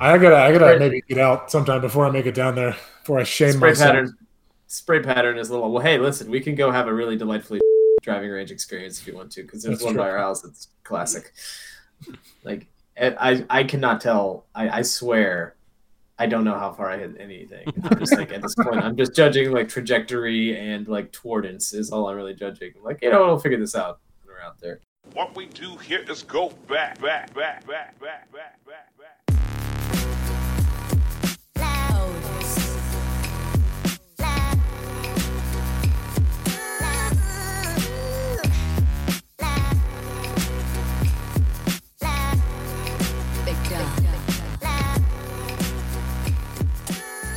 I gotta, I gotta spray, maybe get out sometime before I make it down there. Before I shame spray myself. Pattern, spray pattern is a little. Well, hey, listen, we can go have a really delightfully driving range experience if you want to, because there's that's one true. by our house that's classic. Like, I, I cannot tell. I, I swear, I don't know how far I hit anything. I'm just like at this point, I'm just judging like trajectory and like towardance is all I'm really judging. I'm like, you know, we'll figure this out when we're out there. What we do here is go back, back, back, back, back, back, back,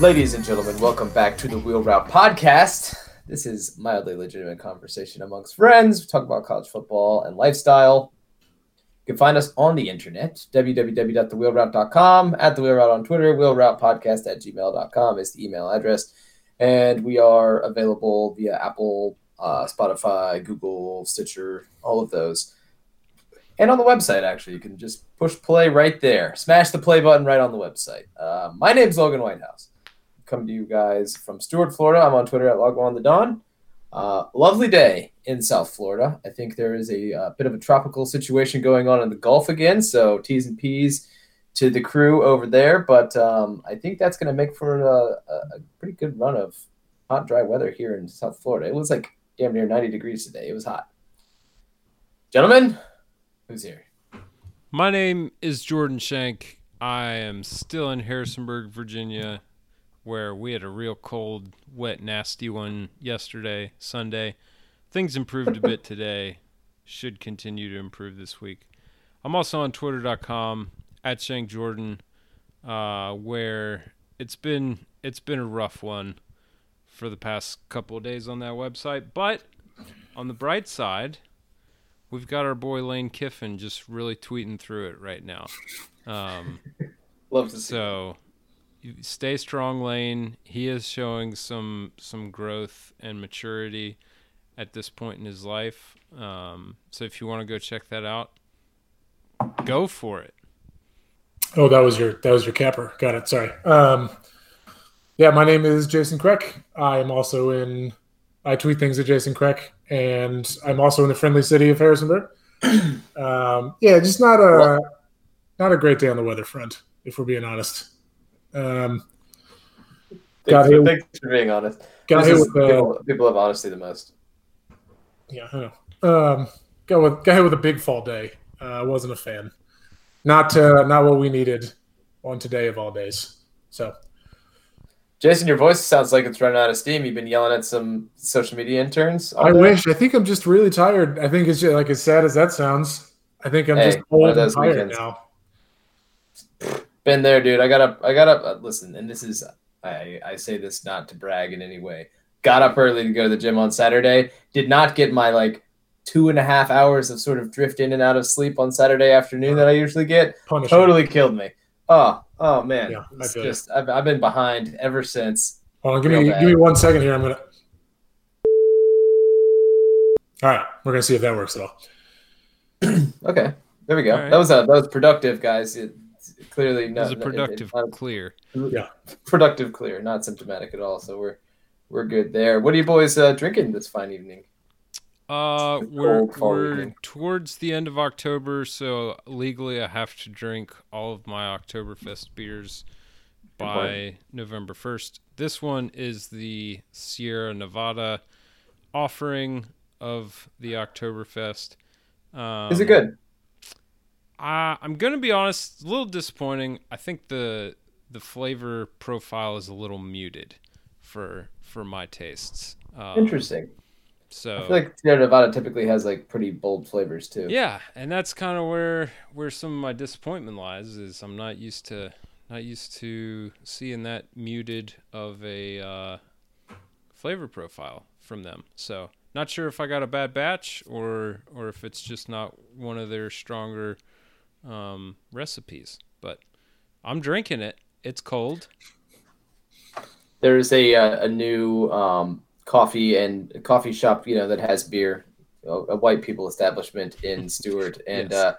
Ladies and gentlemen, welcome back to the Wheel Route Podcast. This is mildly legitimate conversation amongst friends. We talk about college football and lifestyle. You can find us on the internet, www.thewheelroute.com, at the Wheel on Twitter, wheelroutepodcast at gmail.com is the email address. And we are available via Apple, uh, Spotify, Google, Stitcher, all of those. And on the website, actually, you can just push play right there. Smash the play button right on the website. Uh, my is Logan Whitehouse come to you guys from Stuart, Florida. I'm on Twitter at Logwan the Dawn. Uh, lovely day in South Florida. I think there is a, a, uh, bit of a tropical situation going on in the Gulf again. So T's and P's to the crew over there. But um, I think that's going to make for a, a, pretty good run of hot, dry weather here in South Florida. It was like damn near 90 degrees today. It was hot. Gentlemen, who's here? My name is Jordan Shank. I am still in Harrisonburg, Virginia where we had a real cold, wet, nasty one yesterday, Sunday. Things improved a bit today. Should continue to improve this week. I'm also on twitter.com at Shank Jordan, uh, where it's been it's been a rough one for the past couple of days on that website. But on the bright side, we've got our boy Lane Kiffin just really tweeting through it right now. Um, Love to see. So stay strong, Lane. He is showing some some growth and maturity at this point in his life. Um, so if you want to go check that out, go for it. Oh, that was your that was your capper. Got it. Sorry. Um, yeah, my name is Jason Kreck. I am also in. I tweet things at Jason Kreck, and I'm also in the friendly city of Harrisonburg. um, yeah, just not a not a great day on the weather front, if we're being honest. Um, thanks, thanks for being honest. Got hit with, uh, people, people, have honesty the most. Yeah, I know. Um, got with got hit with a big fall day. I uh, wasn't a fan. Not uh, not what we needed on today of all days. So, Jason, your voice sounds like it's running out of steam. You've been yelling at some social media interns. I day. wish. I think I'm just really tired. I think it's just, like as sad as that sounds. I think I'm hey, just old and tired weekends. now. Been there, dude. I got up. I got up. Uh, listen, and this is I I say this not to brag in any way. Got up early to go to the gym on Saturday. Did not get my like two and a half hours of sort of drift in and out of sleep on Saturday afternoon that I usually get. Punishment. Totally killed me. Oh, oh man. Yeah, it's just I've, I've been behind ever since. Hold on, give me bad. give me one second here. I'm gonna. All right, we're gonna see if that works at all. okay, there we go. Right. That was a that was productive, guys. It, clearly not. It was a productive not, clear. Yeah, productive clear, not symptomatic at all. So we're we're good there. What are you boys uh, drinking this fine evening? Uh, we're we're towards the end of October, so legally I have to drink all of my Oktoberfest beers by November first. This one is the Sierra Nevada offering of the Oktoberfest. Um, is it good? Uh, I'm gonna be honest, a little disappointing. I think the the flavor profile is a little muted for for my tastes. Um, Interesting. So I feel like Sierra Nevada typically has like pretty bold flavors too. Yeah, and that's kind of where where some of my disappointment lies. Is I'm not used to not used to seeing that muted of a uh, flavor profile from them. So not sure if I got a bad batch or or if it's just not one of their stronger um, recipes. But I'm drinking it. It's cold. There's a uh, a new um, coffee and coffee shop, you know, that has beer a, a white people establishment in Stuart, and Yes. uh,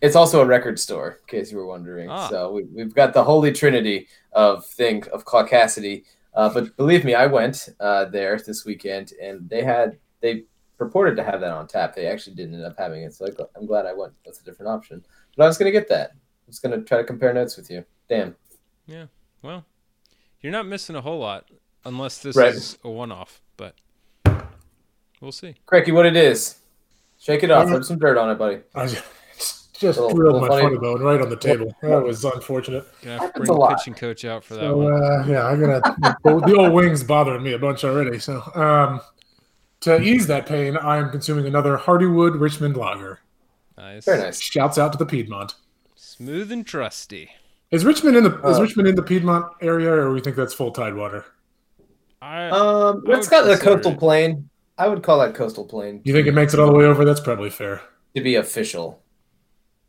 it's also a record store, in case you were wondering. Ah. So we, we've got the holy trinity of thing of caucasity. Uh, but believe me, I went uh, there this weekend, and they had they purported to have that on tap. They actually didn't end up having it, so I'm glad I went. That's a different option. But I was gonna get that. I was gonna try to compare notes with you. Damn. Yeah. Well, you're not missing a whole lot unless this Right. is a one-off, but we'll see. Cracky, what it is? Shake it off. Uh, Rub some dirt on it, buddy. I just, just Little- drilled little my funny- funny bone right on the table. That was unfortunate. Gonna have to bring the pitching coach out for that So one. uh, yeah, I gotta the old wings bothering me a bunch already. So um, to ease that pain, I am consuming another Hardywood Richmond Lager. Nice. Very nice. Shouts out to the Piedmont. Smooth and trusty. Is Richmond in the is Uh, Richmond in the Piedmont area, or we think that's full Tidewater? I Um, I it's would got the coastal it. plain. I would call that coastal plain You think it makes it all the way over? That's probably fair. to be official.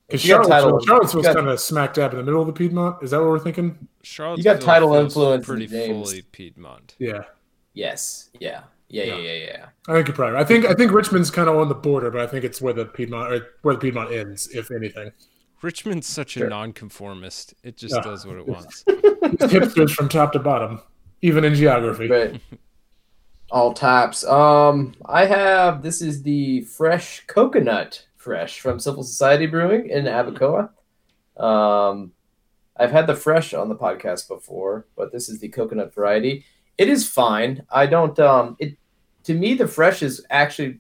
Because You got title- Charlottesville, Charlottesville's kind of smack dab in the middle of the Piedmont. Is that what we're thinking? Charlottesville you got title influence pretty and names. fully Piedmont. Yeah, Yes. Yeah. Yeah. Yeah. Yeah. Yeah. Yeah. I think you're probably. Right. I think I think Richmond's kind of on the border, but I think it's where the Piedmont or where the Piedmont ends, if anything. Richmond's such a Sure. nonconformist. It just Yeah. does what it wants. Hipsters from top to bottom, even in geography. Right. All types. Um, I have this is the fresh coconut fresh from Civil Society Brewing in Abacoa. Um, I've had the fresh on the podcast before, but this is the coconut variety. It is fine. I don't. Um, it to me the fresh is actually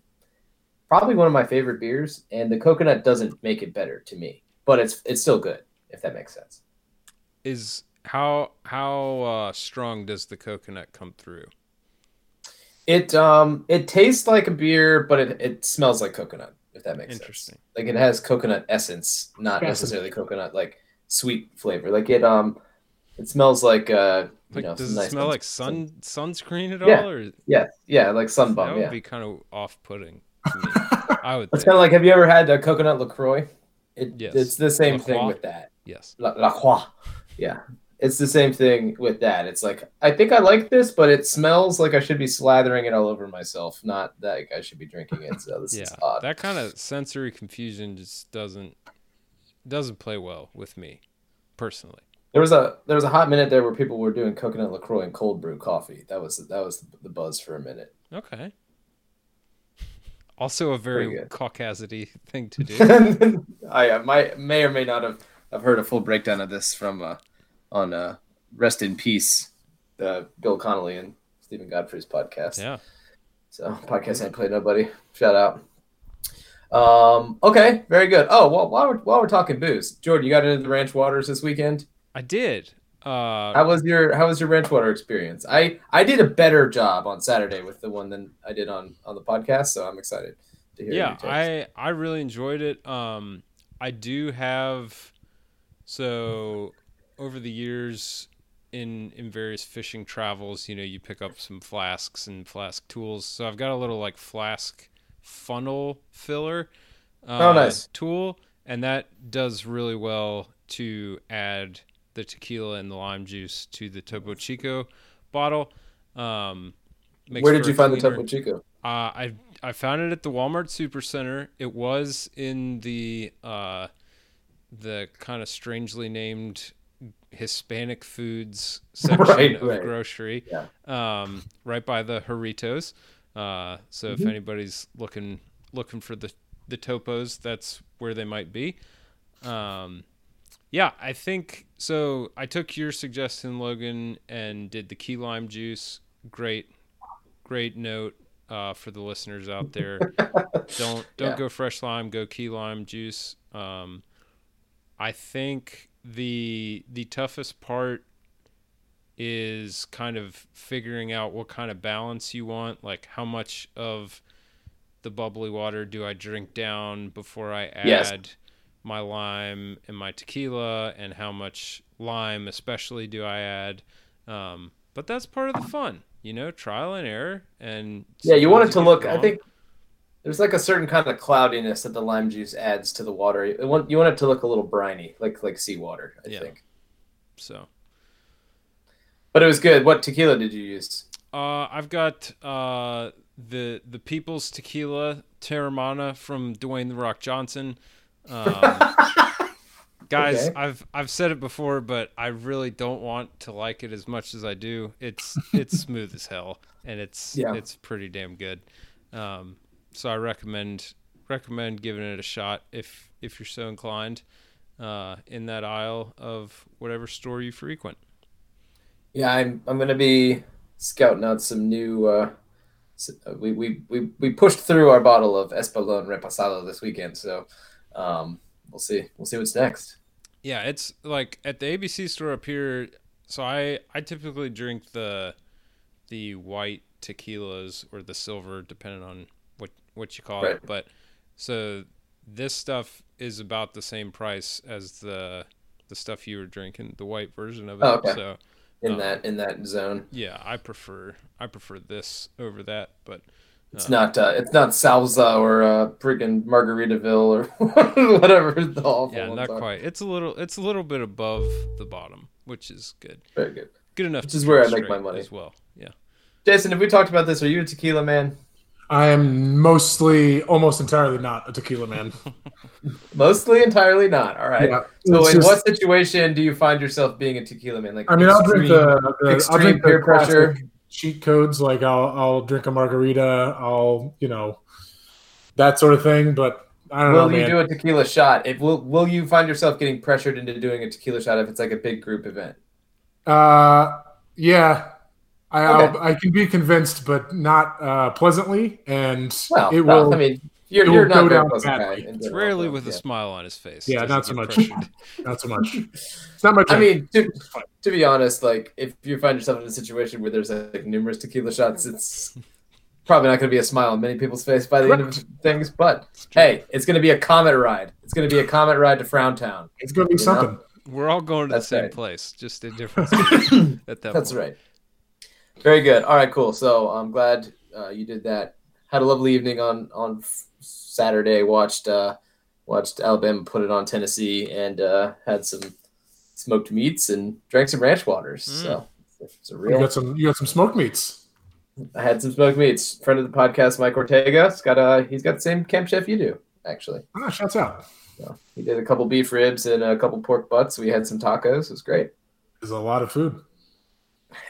probably one of my favorite beers, and the coconut doesn't make it better to me, but it's it's still good if that makes sense. Is how how uh, strong does the coconut come through? It um it tastes like a beer, but it, it smells like coconut. If that makes sense. Interesting. Like it has coconut essence, not necessarily coconut like sweet flavor. Like it um it smells like uh you Like, know does it nice smell like sun sunscreen at Yeah. all, or Yeah, yeah, like sun That would Yeah, be kind of off-putting. I would it's kind of like have you ever had a coconut Lacroix? It, Yes. It's the same La thing Croix? with that. yes. La, La Croix. Yeah. It's the same thing with that. It's like I think I like this, but it smells like I should be slathering it all over myself, not that I should be drinking it. So this Yeah. is odd. That kind of sensory confusion just doesn't doesn't play well with me personally. There was a there was a hot minute there where people were doing coconut Lacroix and cold brew coffee. That was that was the buzz for a minute. Okay. Also a very caucasity thing to do. I uh, might may or may not have have heard a full breakdown of this from uh, on uh, Rest in Peace, the Bill Connelly and Steven Godfrey's podcast. yeah. So podcast ain't played nobody. Shout out. Um, okay, very good. Oh well, while we're while we're talking booze, Jordan, you got into the ranch waters this weekend. I did. Uh How was your How was your ranch water experience? I I did a better job on Saturday with the one than I did on on the podcast, so I'm excited to hear. yeah i i really enjoyed it um i do have so over the years in in various fishing travels you know you pick up some flasks and flask tools so i've got a little like flask funnel filler uh, Oh, nice. tool and that does really well to add the tequila and the lime juice to the topo chico bottle um makes Where did you find the cleaner- Topo Chico? uh, I I found it at the Walmart Supercenter. It was in the uh, the kind of strangely named Hispanic foods section Right, of right. grocery, Yeah. um, right by the Jarritos. Uh, so Mm-hmm. if anybody's looking looking for the the topos, that's where they might be. Um, yeah, I think so. I took your suggestion, Logan, and did the key lime juice. Great, great note uh, for the listeners out there. don't don't Yeah. go fresh lime. Go key lime juice. Um, I think the the toughest part is kind of figuring out what kind of balance you want. Like how much of the bubbly water do I drink down before I add Yes. My lime and my tequila, and how much lime especially do I add. Um, but that's part of the fun, you know, trial and error. And Yeah, you want it to look. get I think there's like a certain kind of cloudiness that the lime juice adds to the water. You want, you want it to look a little briny, like like seawater. I Yeah. think. so. But it was good. What tequila did you use? Uh, I've got uh, the the People's Tequila Teremana from Dwayne the Rock Johnson. Um, guys, Okay. I've I've said it before, but I really don't want to like it as much as I do. It's it's smooth as hell, and it's Yeah. it's pretty damn good. Um, so I recommend recommend giving it a shot if if you're so inclined. Uh, in that aisle of whatever store you frequent. Yeah, I'm I'm gonna be scouting out some new. Uh, uh, we, we we we pushed through our bottle of Espolón Reposado this weekend, so um, we'll see we'll see what's next. Yeah, it's like at the ABC store up here. So I I typically drink the the white tequilas or the silver, depending on what what you call Right. it. But so this stuff is about the same price as the the stuff you were drinking, the white version of it. Oh, okay. So In Oh. that in that zone, yeah, I prefer I prefer this over that. But it's not uh, it's not Salsa or uh, friggin' Margaritaville or whatever the awful yeah, ones not are. quite. It's a little it's a little bit above the bottom, which is good. Very good. Good enough. Which to is where I make my money. as well. Yeah. Jason, have we talked about this? Are you a tequila man? I am mostly, almost entirely not a tequila man. Mostly, entirely not. All right. Yeah, So, in just- what situation do you find yourself being a tequila man? Like, I mean, I'll drink extreme- the, the I'll extreme drink the peer classic pressure. Cheat codes. Like I'll I'll drink a margarita. I'll you know that sort of thing. But I don't Will know, Will you man. do a tequila shot? If will will you find yourself getting pressured into doing a tequila shot if it's like a big group event? Uh, yeah, I Okay. I'll, I can be convinced, but not uh, pleasantly, and Well, it will. I mean, you're, you're not go down pleasant guy. badly. It's rarely with yeah. a smile on his face. Yeah, not so much. not so much. It's not much. I mean, to, to be honest, like if you find yourself in a situation where there's like numerous tequila shots, it's probably not going to be a smile on many people's face by the end of things. But hey, it's going to be a comet ride. It's going to be a comet ride to Frown Town. it's gonna be You know? something. We're all going to That's the same right. place, just in different at that That's point. right. Very good. All right, cool. So I'm glad uh, you did that. Had a lovely evening on on Saturday. Watched uh, watched Alabama put it on Tennessee, and uh, had some smoked meats and drank some ranch waters. Mm. So it's a You got some. You got some smoked meats. I had some smoked meats. Friend of the podcast, Mike Ortega. He's got a he's got the same camp chef you do, actually. Ah, shouts out. So he did a couple beef ribs and a couple pork butts. We had some tacos. It was great. There's a lot of food.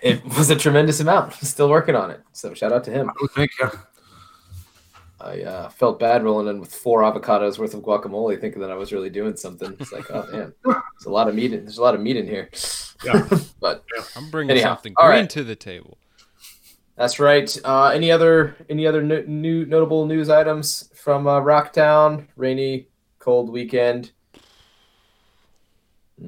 It was a tremendous amount. Still working on it. So shout out to him. I would think. Yeah. I uh, felt bad rolling in with four avocados worth of guacamole, thinking that I was really doing something. It's like, oh man, there's a lot of meat. In, there's a lot of meat in here. Yeah. but I'm bringing Anyhow, something all green right. to the table. that's right. Uh, any other any other no, new notable news items from uh, Rocktown? Rainy, cold weekend. I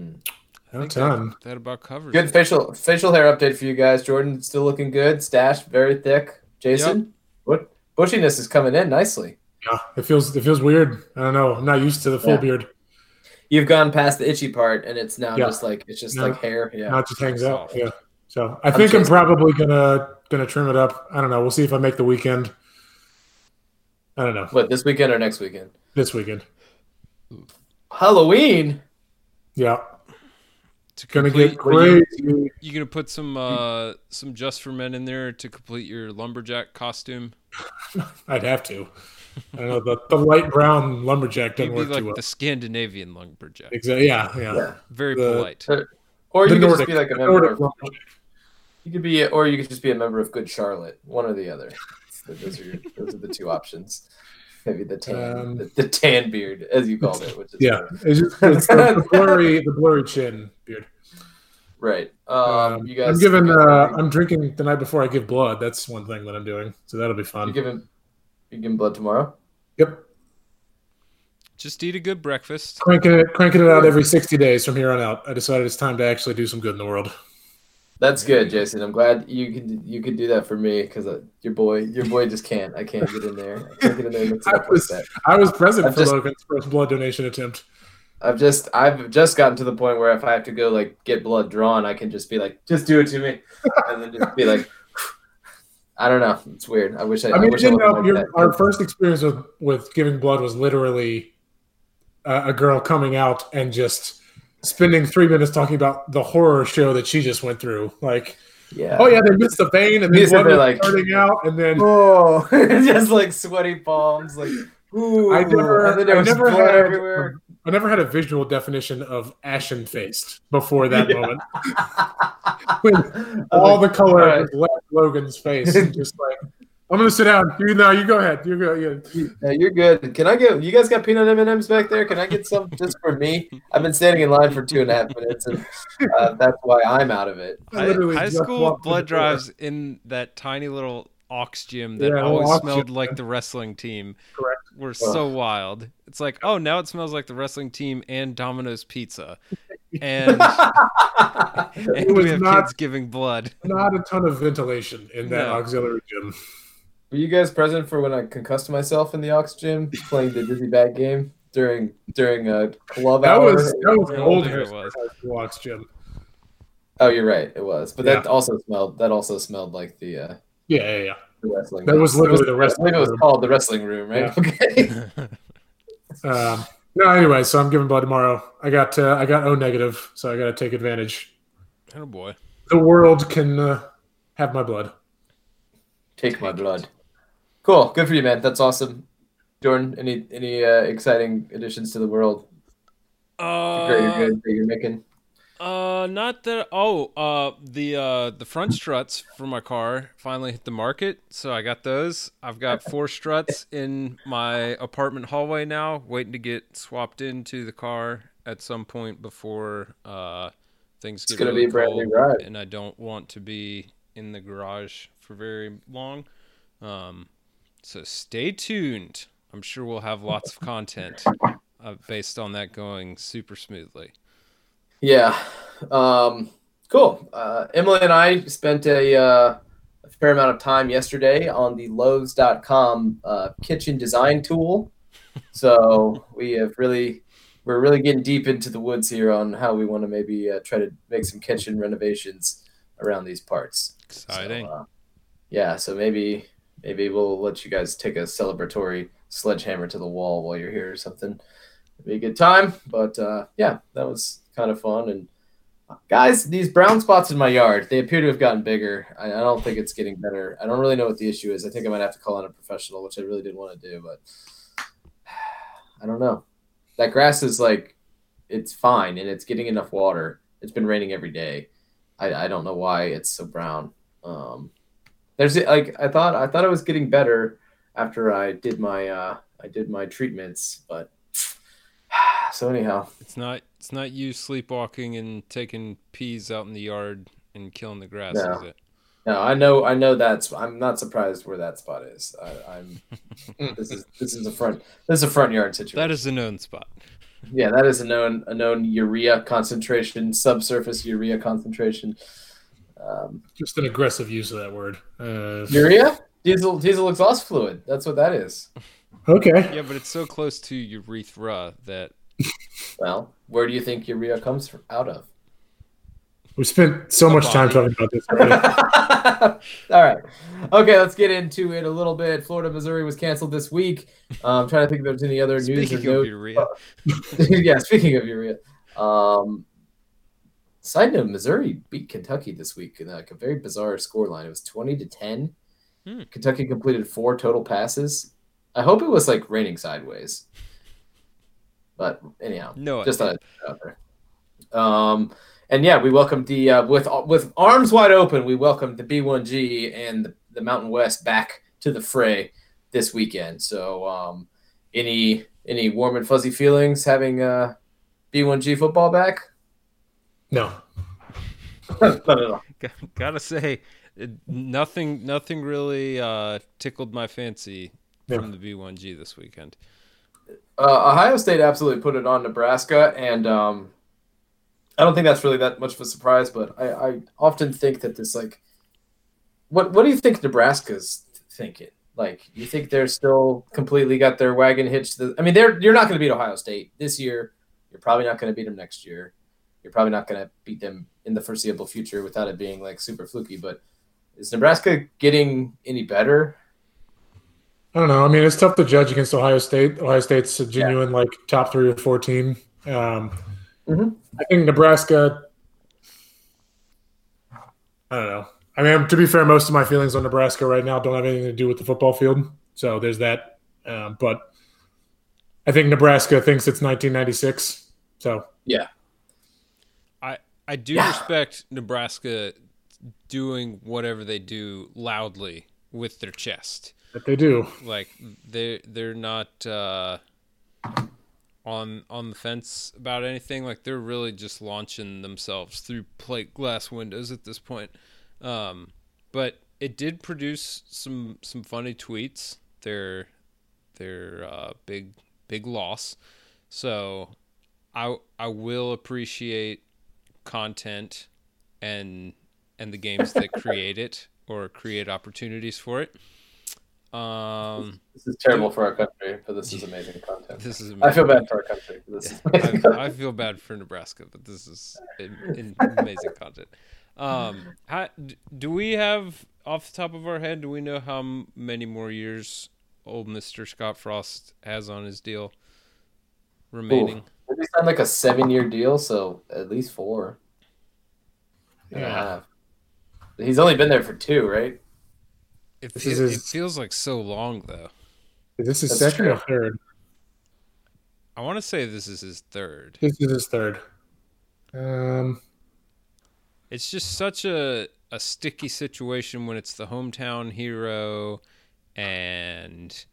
A think ton. That, that about covers Good it. facial facial hair update for you guys. Jordan still looking good. Stash very thick. Jason, what bushiness is coming in nicely. Yeah. It feels. It feels weird. I don't know. I'm not used to the full Yeah. beard. You've gone past the itchy part, and it's now Yeah. just like it's just Yeah. like hair. Yeah. Now it just hangs out. Yeah. So I think I'm just- probably gonna gonna trim it up. I don't know. We'll see if I make the weekend. I don't know. What this weekend or next weekend? This weekend. Halloween. Yeah. To Gonna complete, get crazy. you gonna put some uh some just for men in there to complete your lumberjack costume? I'd have to. I don't know the, the light brown lumberjack You'd doesn't work like too well. the Scandinavian lumberjack. Exactly. Yeah. Yeah. Yeah. Very The- polite. Or The you could Nordic, just be like a the member of. lumberjack. You could be, or you could just be a member of Good Charlotte. One or the other. Those are your, those are the two options. Maybe the tan, Um, the, the tan beard, as you called it, which is Yeah. It's just it's the, the blurry the blurry chin beard. Right. Um, Um, you guys, I'm giving. Uh, I'm drinking the night before I give blood. That's one thing that I'm doing. So that'll be fun. you fun. giving, you giving blood tomorrow? Yep. Just eat a good breakfast. Cranking it, cranking it out every 60 days from here on out. I decided it's time to actually do some good in the world. That's good, Jason. I'm glad you could you could do that for me because uh, your boy your boy just can't. I can't get in there. I can't get in there and mix it I up like was- that. I was present I've for just- Logan's first blood donation attempt. I've just I've just gotten to the point where if I have to go like get blood drawn, I can just be like, just do it to me, and then just be like, I don't know. It's weird. I wish I. I mean, wish you know, like your, our first experience with, with giving blood was literally uh, a girl coming out and just spending three minutes talking about the horror show that she just went through. Like, Yeah. Oh yeah, they missed the vein and then blood they're like- starting out, and then Oh, just like sweaty palms, like ooh. I never- and then there I never blood had- everywhere. I never had a visual definition of ashen faced before that Yeah. moment. When all the color Alright. left Logan's face, just like I'm gonna sit down. You know, you go ahead. You go. You, Yeah, you're good. Can I get you guys got peanut M and M's back there? Can I get some just for me? I've been standing in line for two and a half minutes, and uh, that's why I'm out of it. I High, high school blood drives in that tiny little aux gym that Yeah, always aux smelled gym, like the wrestling team Correct. were so wild. It's like, oh, now it smells like the wrestling team and Domino's Pizza, and, and was we have not- kids giving blood. Not a ton of ventilation in that No. auxiliary gym. Were you guys present for when I concussed myself in the Ox Gym playing the Dizzy Bag game during during a club That hour? was that was Yeah, old there it was. High School gym. Oh, you're right. It was, but that also smelled. That also smelled like the, uh, Yeah, yeah, yeah. the wrestling. That room. was literally the I wrestling it was called the wrestling room, right? Yeah. Okay. Um, no, anyway, so I'm giving blood tomorrow. I got uh, I got O negative, so I got to take advantage. Oh boy. The world can uh, have my blood. Take my blood. Cool. Good for you, man. That's awesome. Jordan, any any uh, exciting additions to the world? Uh, Great, you're good you're making. Uh, not that. Oh, uh, the uh, the front struts for my car finally hit the market, so I got those. I've got four struts in my apartment hallway now, waiting to get swapped into the car at some point before uh things It's get gonna really be brand new ride. and I don't want to be in the garage for very long. Um, so stay tuned. I'm sure we'll have lots of content uh, based on that going super smoothly. Yeah. Um, cool. Uh, Emily and I spent a, uh, a fair amount of time yesterday on the Lowe's.com uh, kitchen design tool. So we have really, we're really getting deep into the woods here on how we want to maybe uh, try to make some kitchen renovations around these parts. Exciting. So, uh, yeah, so maybe maybe we'll let you guys take a celebratory sledgehammer to the wall while you're here or something. It'd be a good time. But uh, yeah, that was kind of fun. And guys, these brown spots in my yard, they appear to have gotten bigger. I, I don't think it's getting better. I don't really know what the issue is. I think I might have to call in a professional, which I really didn't want to do, but I don't know. That grass is like it's fine and it's getting enough water. It's been raining every day. I, I don't know why it's so brown. Um, there's like I thought I thought it was getting better after I did my uh, I did my treatments, but so anyhow, It's not it's not you sleepwalking and taking peas out in the yard and killing the grass, No. is it? no, I know I know that's I'm not surprised where that spot is. I, I'm this is this is a front this is a front yard situation. That is a known spot. yeah, that is a known a known urea concentration, subsurface urea concentration. Um, Just an aggressive use of that word. Uh, urea diesel diesel exhaust fluid. That's what that is. Okay. Yeah, but it's so close to urethra that Well, where do you think urea comes from, out of? We spent so much time talking about this. already. All right. Okay, let's get into it a little bit. Florida, Missouri was canceled this week. Um, I'm trying to think if there's any other news or speaking of urea, yeah, speaking of urea. Um, side note: Missouri beat Kentucky this week in like a very bizarre scoreline. It was twenty to ten. Hmm. Kentucky completed four total passes. I hope it was like raining sideways. But anyhow, no, just thought I'd throw it out there. Um, and yeah, we welcomed the uh, with with arms wide open. We welcomed the B1G and the, the Mountain West back to the fray this weekend. So, um, any any warm and fuzzy feelings having uh, B1G football back? no. Not at all. gotta say, nothing nothing really uh, tickled my fancy Yeah. from the B1G this weekend. Uh, Ohio State absolutely put it on Nebraska, and um, I don't think that's really that much of a surprise. But I, I often think that this like, what what do you think Nebraska's thinking? Like, you think they're still completely got their wagon hitched? To the, I mean, they're you're not going to beat Ohio State this year. You're probably not going to beat them next year. You're probably not going to beat them in the foreseeable future without it being like super fluky. But is Nebraska getting any better? I don't know. I mean, it's tough to judge against Ohio State. Ohio State's a genuine like top three or four team. Um, Mhm. I think Nebraska. I don't know. I mean, to be fair, most of my feelings on Nebraska right now don't have anything to do with the football field. So there's that. Um, but I think Nebraska thinks it's 1996. So Yeah. I I do Yeah. respect Nebraska doing whatever they do loudly with their chest. That they do. Like they they're not uh, on on the fence about anything. Like they're really just launching themselves through plate glass windows at this point. Um, but it did produce some some funny tweets. Their their uh, big big loss. So I I will appreciate content and and the games that create it or create opportunities for it. Um, This is terrible for our country, but this is amazing content. this is I feel bad for our country. but This is amazing I, content. I feel bad for Nebraska, but this is in, in amazing content. Um, how, do we have off the top of our head? Do we know how many more years old Mister Scott Frost has on his deal remaining? Did he signed like a seven-year deal, so at least four. and a Yeah. half. He's only been there for two, right? It, This feel, is it his- feels like so long though. Is this his That's second true. or third? I want to say this is his third. This is his third. Um, It's just such a a sticky situation when it's the hometown hero and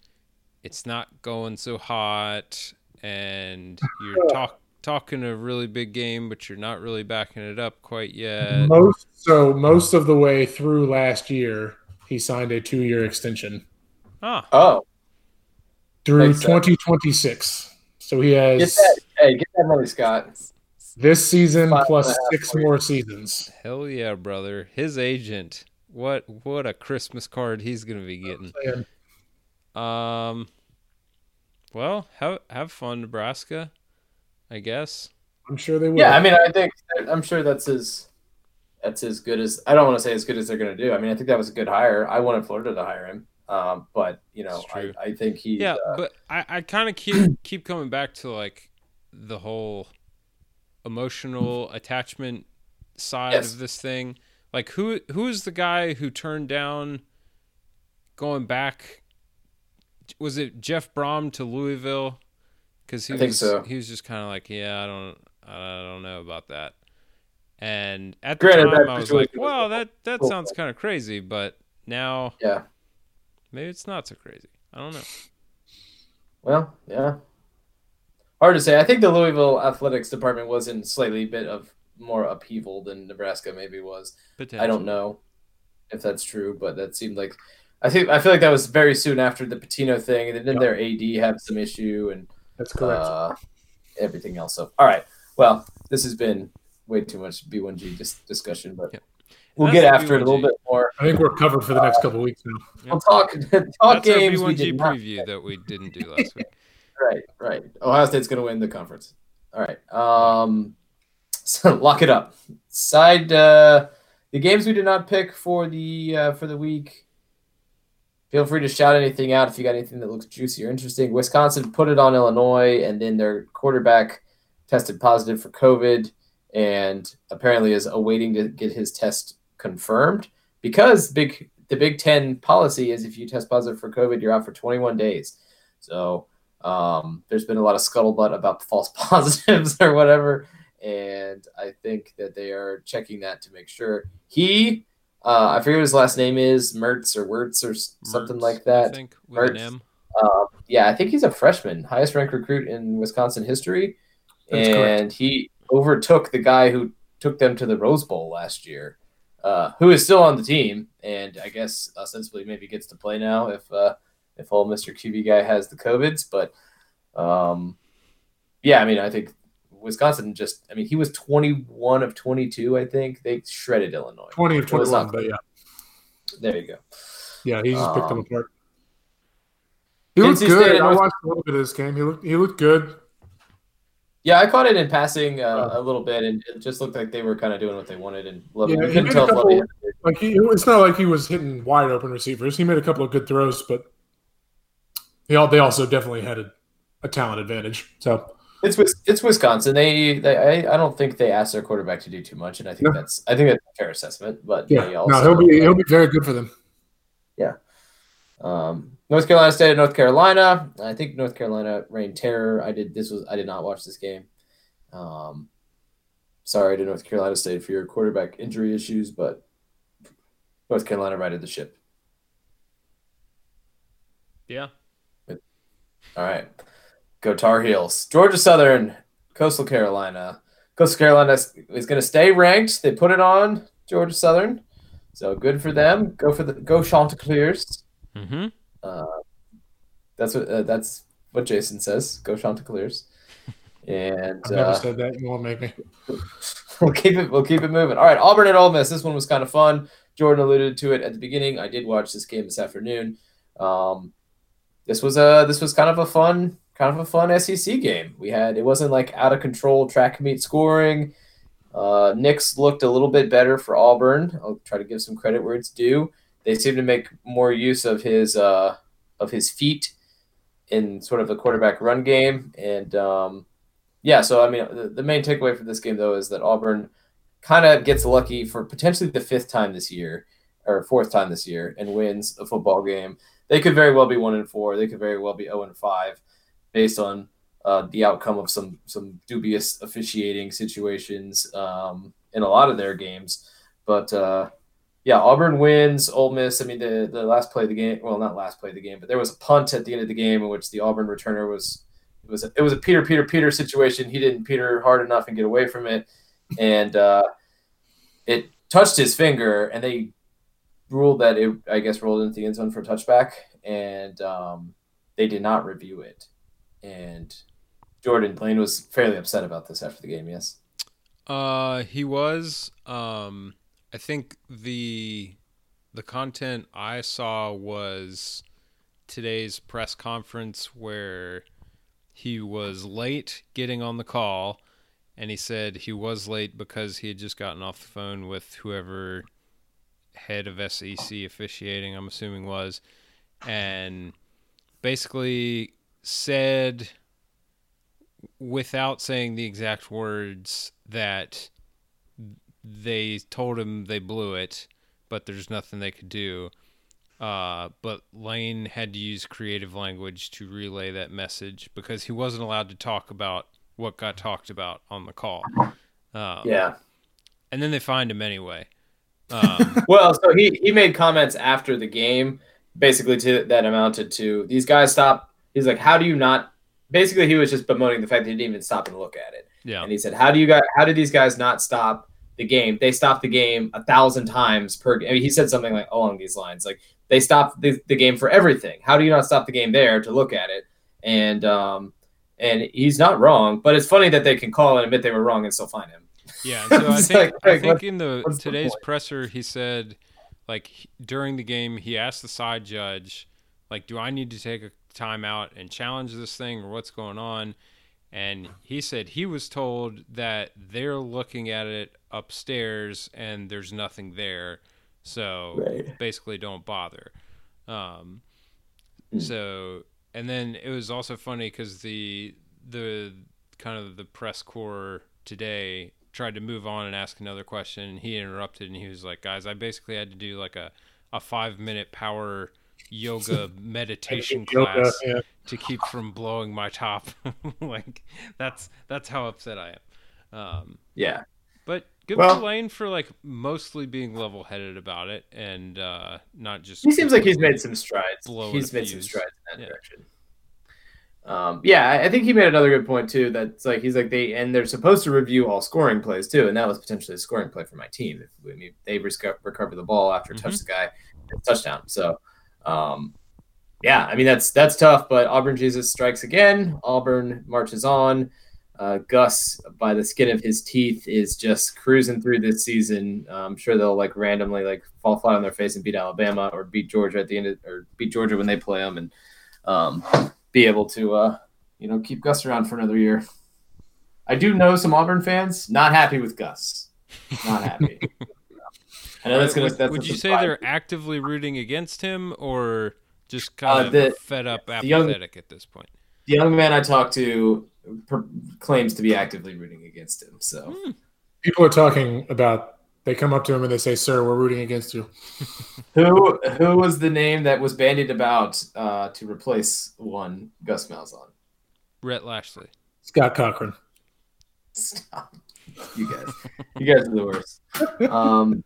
it's not going so hot and you're talk talking a really big game but you're not really backing it up quite yet. most so most of the way through last year, he signed a two-year extension Ah, Oh, through Makes 2026. So he get has that! Hey, get that money, Scott. this season Five plus and a half six more more seasons. hell yeah, brother. His agent. What what a Christmas card he's going to be getting. Um well, have have fun Nebraska, I guess. I'm sure they will. Yeah, I mean, I think I'm sure that's as that's as good as I don't want to say as good as they're going to do. I mean, I think that was a good hire. I wanted Florida to hire him, um, but you know, I. I think he. yeah uh, but i, I kind of keep keep coming back to like the whole emotional attachment side Yes. of this thing like who who is the guy who turned down going back was it jeff brohm to louisville because he I think was so. he was just kind of like yeah i don't i don't know about that and at the Granted, the time i was like situation was well that that cool. sounds kind of crazy but now yeah. maybe it's not so crazy i don't know Well, yeah. Hard to say. I think the Louisville athletics department was in slightly bit of more upheaval than Nebraska maybe was. I don't know if that's true, but that seemed like I think I feel like that was very soon after the Pitino thing, and then didn't their AD have some issue and That's correct. uh, everything else. So, all right. Well, this has been way too much B1G dis- discussion, but Yeah. we'll That's get the after it a little bit more. I think we're covered for the next couple weeks now. We'll talk talk That's games. we B1G did not preview that we didn't do last week. Right, right. Ohio State's going to win the conference. All right. Um, so lock it up. Side uh, the games we did not pick for the uh, for the week. Feel free to shout anything out if you got anything that looks juicy or interesting. Wisconsin put it on Illinois, and then their quarterback tested positive for COVID, and apparently is awaiting to get his test confirmed because big the Big Ten policy is if you test positive for COVID, you're out for 21 days. So um, there's been a lot of scuttlebutt about false positives or whatever, and I think that they are checking that to make sure. He, uh, I forget what his last name is, Mertz or Wertz or something Mertz, like I that. think with an Mertz. Uh, yeah, I think he's a freshman, highest ranked recruit in Wisconsin history, That's and correct. he overtook the guy who took them to the Rose Bowl last year, uh, who is still on the team, and I guess ostensibly maybe gets to play now if uh, if old Mister QB guy has the covids. But um, yeah, I mean, I think Wisconsin just, I mean, he was twenty one of twenty two. I think they shredded Illinois. 20 of It 21, but yeah. There you go. Yeah, he just picked them Um, apart. He looked NC State good. and I watched a little bit of this game. He looked he looked good. Yeah, I caught it in passing uh, a little bit, and it just looked like they were kind of doing what they wanted. And Love, Yeah, you couldn't tell couple- Lovey. Like he, it's not like he was hitting wide open receivers. He made a couple of good throws, but they all they also definitely had a, a talent advantage. So It's it's Wisconsin. They, they I, I don't think they asked their quarterback to do too much, and I think No. that's I think that's a fair assessment. But Yeah, no, he'll be he'll be very good for them. Yeah. Um, North Carolina State and North Carolina. I think North Carolina reigned terror. I did this was I did not watch this game. Um, sorry to North Carolina State for your quarterback injury issues, but North Carolina righted the ship. Yeah. All right, go Tar Heels. Georgia Southern, Coastal Carolina. Coastal Carolina is going to stay ranked. They put it on Georgia Southern, so good for them. Go for the go Chanticleers. Mm-hmm. Uh, that's what uh, that's what Jason says. Go Chanticleers. And I've never uh, said that. You won't make me. we'll keep it we'll keep it moving. All right, Auburn at Ole Miss. This one was kind of fun. Jordan alluded to it at the beginning. I did watch this game this afternoon. Um, this was a this was kind of a fun kind of a fun SEC game. We had it wasn't like out of control track meet scoring. Uh, Nix looked a little bit better for Auburn. I'll try to give some credit where it's due. They seem to make more use of his uh, of his feet in sort of the quarterback run game, and um, yeah. So I mean, the, the main takeaway for this game though is that Auburn kind of gets lucky for potentially the fifth time this year or fourth time this year and wins a football game. They could very well be one and four. They could very well be zero and five, based on uh, the outcome of some some dubious officiating situations um, in a lot of their games. But uh, yeah, Auburn wins. Ole Miss. I mean, the the last play of the game. Well, not last play of the game, but there was a punt at the end of the game in which the Auburn returner was it was a, it was a Peter Peter Peter situation. He didn't Peter hard enough and get away from it, and uh, it touched his finger, and they ruled that it I guess rolled into the end zone for a touchback, and um, they did not review it. And Jordan Blaine was fairly upset about this after the game. Yes. Uh, he was. Um, I think the the content I saw was today's press conference where he was late getting on the call, and he said he was late because he had just gotten off the phone with whoever head of SEC officiating, I'm assuming was, and basically said without saying the exact words that they told him they blew it, but there's nothing they could do. Uh, but Lane had to use creative language to relay that message because he wasn't allowed to talk about what got talked about on the call. Um, Yeah. And then they find him anyway. Um, Well, so he he made comments after the game, basically to that amounted to these guys stop. He's like, how do you not? Basically, he was just bemoaning the fact that he didn't even stop and look at it. yeah. And he said, how do you guys? How did these guys not stop the game? They stopped the game a thousand times per. I mean, he said something like along these lines, like they stopped the, the game for everything. How do you not stop the game there to look at it? And um, and he's not wrong, but it's funny that they can call and admit they were wrong and still find him. Yeah, so I think like, I think in the what's the today's presser he said like during the game he asked the side judge like do I need to take a timeout and challenge this thing or what's going on and he said he was told that they're looking at it upstairs and there's nothing there so Right. basically don't bother um Hmm. so and then it was also funny because the the kind of the press corps today tried to move on and ask another question and he interrupted and he was like guys i basically had to do like a, a five minute power yoga meditation Yoga, class yeah. To keep from blowing my top like that's that's how upset i am um Yeah. but good Well- for Lane for like mostly being level headed about it and uh not just He seems like he's made some strides. He's made some strides in that Yeah. direction. Um, yeah, I- think he made another good point too. That's like he's like they and they're supposed to review all scoring plays too, and that was potentially a scoring play for my team. If I mean, they reco- recover the ball after touch the guy, touchdown. So, um, yeah, I mean that's that's tough. But Auburn Jesus strikes again. Auburn marches on. Uh, Gus, by the skin of his teeth, is just cruising through this season. Uh, I'm sure they'll like randomly like fall flat on their face and beat Alabama or beat Georgia at the end of, or beat Georgia when they play them and um, be able to uh, you know keep Gus around for another year. I do know some Auburn fans not happy with Gus. Not happy. I know that's gonna. would, that's would you say they're actively rooting against him or just kind Uh, of fed up the young- apathetic at this point the young man I talked to per- claims to be actively rooting against him. So People are talking about. They come up to him and they say, "Sir, we're rooting against you." who who was the name that was bandied about uh, to replace one Gus Malzahn? Rhett Lashlee. Scott Cochran. Stop. You guys. You guys are the worst. Um,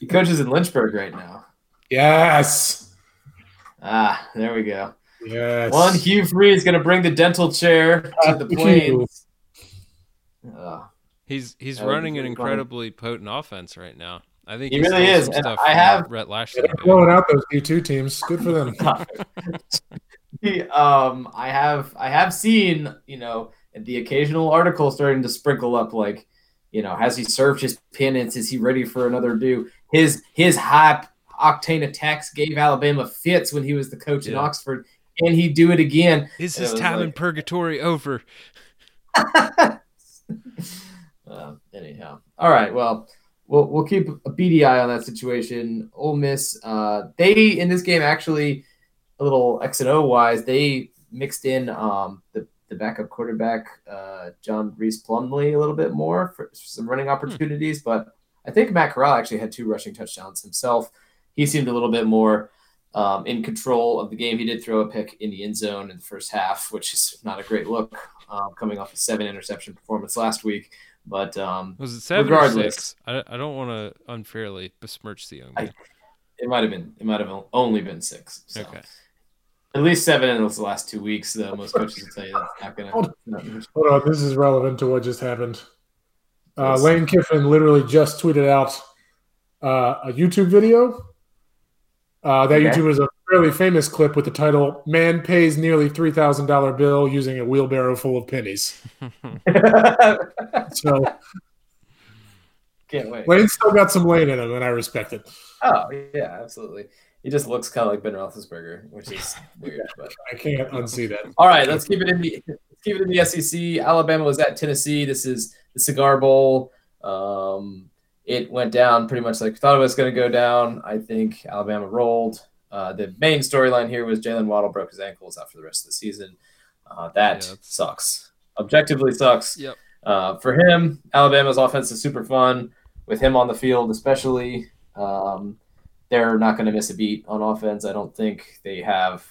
he coaches in Lynchburg right now. Yes. Ah, there we go. Yes. One Hugh Freeze is going to bring the dental chair to the Hugh. plains. Uh, He's he's That would be running an pretty funny. incredibly potent offense right now. I think He he really is, and I have- Rhett Lashlee. They're blowing out those D two teams. Good for them. He, um, I have I have seen you know the occasional article starting to sprinkle up like you know has he served his penance? Is he ready for another do? His his high octane attacks gave Alabama fits when he was the coach in Oxford. Can he'd do it again? Is his time in purgatory over? uh, anyhow, all right. Well, we'll we'll keep a beady eye on that situation. Ole Miss, uh, they in this game actually a little X and O wise, they mixed in um, the the backup quarterback uh, John Rhys Plumlee a little bit more for some running opportunities, but I think Matt Corral actually had two rushing touchdowns himself. He seemed a little bit more um, in control of the game. He did throw a pick in the end zone in the first half, which is not a great look um, coming off a seven interception performance last week. But um, Was it seven or Regardless. six? I, I don't want to unfairly besmirch the young I- man. it might have been it might have only been six. So. Okay. At least seven in the last two weeks. Though most coaches will tell you that's not gonna. Hold- on, this is relevant to what just happened. Uh, Lane Kiffin literally just tweeted out uh, a YouTube video. Uh, that Okay. YouTube is a fairly famous clip with the title "Man pays nearly three thousand dollar bill using a wheelbarrow full of pennies." So Can't wait. Lane's still got some Lane in him, and I respect it. Oh yeah, absolutely. He just looks kind of like Ben Roethlisberger, which is weird. But I can't unsee that. all right, let's keep it in the let's keep it in the SEC. Alabama was at Tennessee. This is the Cigar Bowl. Um, it went down pretty much like we thought it was going to go down. I think Alabama rolled. Uh, the main storyline here was Jaylen Waddle broke his ankles out for the rest of the season. Uh, that Yeah, sucks. Objectively sucks. Yep. Uh, for him, Alabama's offense is super fun with him on the field, especially. Um, they're not going to miss a beat on offense. I don't think they have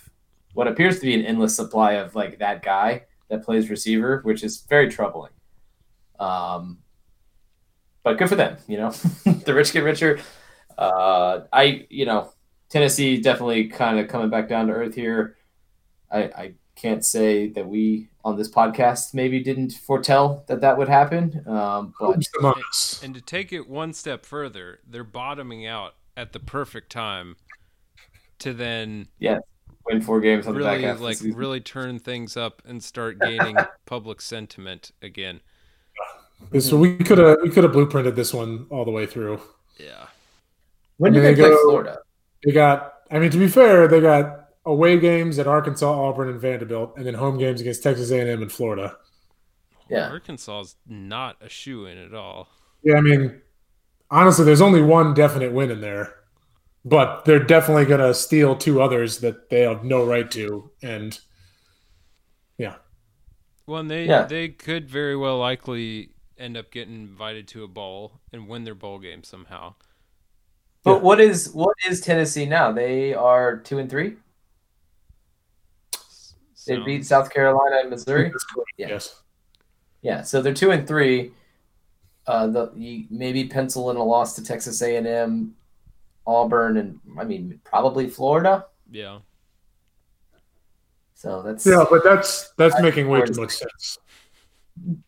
what appears to be an endless supply of like that guy that plays receiver, which is very troubling. Um, but good for them, you know. the rich get richer. Uh, I, you know, Tennessee definitely kind of coming back down to earth here. I, I can't say that we on this podcast maybe didn't foretell that that would happen. Um, but Who's among us? And to take it one step further, they're bottoming out at the perfect time to then yeah win four games on the back really half. of the like really turn things up and start gaining public sentiment again. So hmm. we could have we could have blueprinted this one all the way through. Yeah. when did they they play go- Florida? They got. I mean, to be fair, they got away games at Arkansas, Auburn, and Vanderbilt, and then home games against Texas A&M and Florida. Yeah. Arkansas is not a shoe in at all. Yeah, I mean, honestly, there's only one definite win in there, but they're definitely going to steal two others that they have no right to. And yeah. Well, and they Yeah. they could very well likely end up getting invited to a bowl and win their bowl game somehow. But Yeah. what is what is Tennessee now? They are two and three. They beat South Carolina and Missouri. Yeah. yes, Yeah, so they're two and three. Uh, the you maybe pencil in a loss to Texas A and M, Auburn, and I mean probably Florida. Yeah. So that's yeah, but that's that's I- making way too much sense.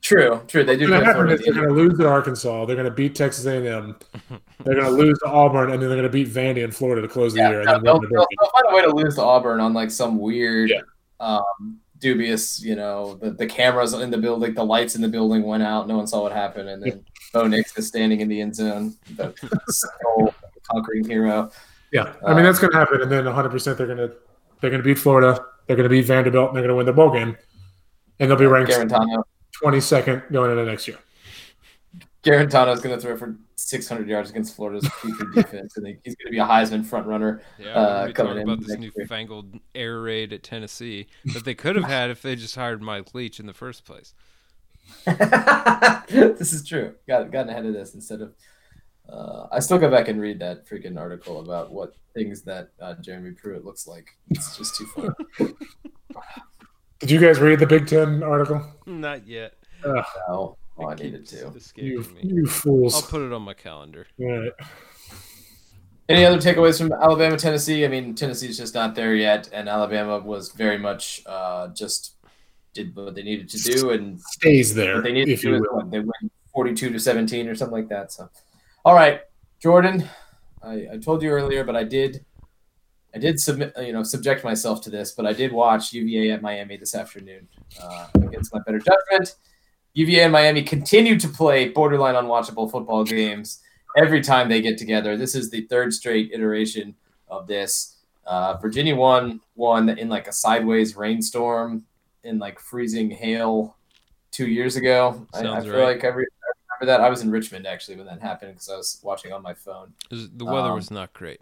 True. True, They do. What's gonna happen is they're going to lose to Arkansas. They're going to beat Texas A&M. They're going to lose to Auburn, and then they're going to beat Vandy in Florida to close the year. And no, then they'll, the they'll, they'll find a way to lose to Auburn on like some weird, Yeah. um, dubious. You know, the, the cameras in the building, the lights in the building went out. No one saw what happened, and then Bo Nix is standing in the end zone, the conquering hero. Yeah, I mean that's going to happen, and then 100 percent they're going to they're going to beat Florida. They're going to beat Vanderbilt, and they're going to win the bowl game, and they'll be ranked Guarantano, 22nd going into next year. Guarantano is going to throw for 600 yards against Florida's future defense, and he's going to be a Heisman front runner. Yeah, uh, we're coming talking in about this next year. newfangled air raid at Tennessee that they could have had if they just hired Mike Leach in the first place. this is true. Got gotten ahead of this instead of. Uh, I still go back and read that freaking article about what things that uh, Jeremy Pruitt looks like. It's just too funny. Did you guys read the Big Ten article? Not yet. Ugh, no, oh, I needed to. You, me. you fools! I'll put it on my calendar. Right. Any other takeaways from Alabama, Tennessee? I mean, Tennessee's just not there yet, and Alabama was very much uh, just did what they needed to do, and Stays there, what they needed if to do you is will. what, they win forty-two to seventeen or something like that. So, all right, Jordan, I, I told you earlier, but I did, I did submit, you know, subject myself to this, but I did watch UVA at Miami this afternoon uh, against my better judgment. UVA and Miami continue to play borderline unwatchable football games every time they get together. This is the third straight iteration of this. Uh, Virginia won one in like a sideways rainstorm in like freezing hail two years ago. I, I feel right. like every I remember that I was in Richmond actually when that happened because I was watching on my phone. Was- The weather Um, was not great.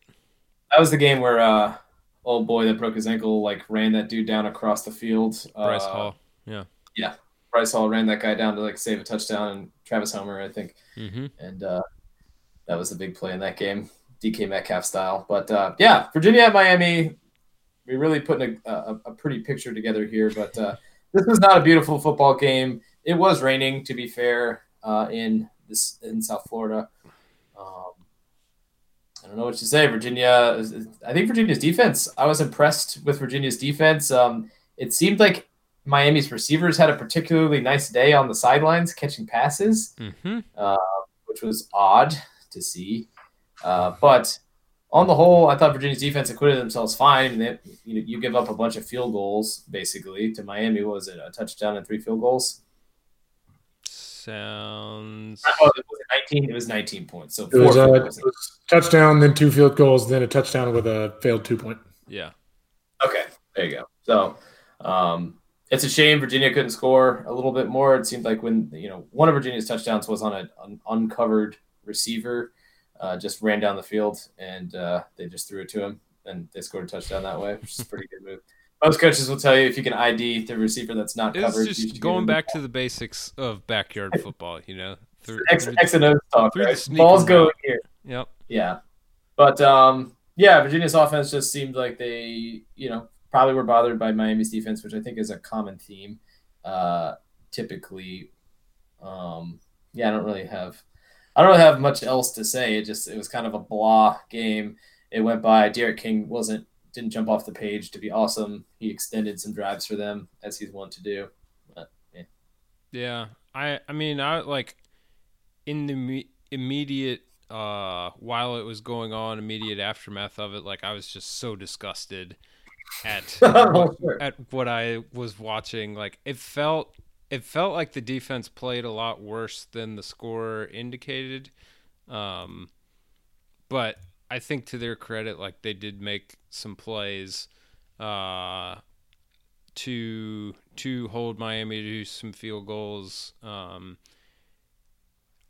That was the game where uh, old boy that broke his ankle like ran that dude down across the field. Bryce uh, Hall. Yeah. Yeah. Bryce Hall ran that guy down to like save a touchdown, and Travis Homer, I think. hmm and uh, that was the big play in that game, DK Metcalf style. But uh, yeah, Virginia at Miami, we're really putting a, a, a pretty picture together here. But uh, this was not a beautiful football game. It was raining, to be fair, uh, in this in South Florida. Um, I don't know what to say. Virginia, I think Virginia's defense. I was impressed with Virginia's defense. Um, it seemed like Miami's receivers had a particularly nice day on the sidelines catching passes hmm which was odd to see. Uh, but on the whole, I thought Virginia's defense acquitted themselves fine. They, you, you give up a bunch of field goals basically to Miami. What was it a touchdown and three field goals? Sounds. Oh, it was 19. It was 19 points. So It was, field a, goals. it was touchdown, then two field goals, then a touchdown with a failed two point. Yeah. Okay, there you go. So um, it's a shame Virginia couldn't score a little bit more. It seemed like when you know one of Virginia's touchdowns was on a, an uncovered receiver, uh, just ran down the field and uh, they just threw it to him and they scored a touchdown that way, which is a pretty good move. Most coaches will tell you if you can ID the receiver that's not It's covered. just going back to the basics of backyard football, you know. Through, X, through- X and O talk. Right? Balls go here. Yep. Yeah. But um, yeah, Virginia's offense just seemed like they, you know, probably were bothered by Miami's defense, which I think is a common theme. Uh, typically, um, yeah, I don't really have, I don't really have much else to say. It just it was kind of a blah game. It went by. D'Eriq King wasn't didn't jump off the page to be awesome. He extended some drives for them as he's wont to do. But, yeah. Yeah, I I mean I like in the me- immediate uh while it was going on, immediate aftermath of it, like I was just so disgusted at Oh, sure. at what I was watching. Like it felt it felt like the defense played a lot worse than the score indicated. Um but I think to their credit, like they did make some plays uh to to hold Miami to some field goals. Um,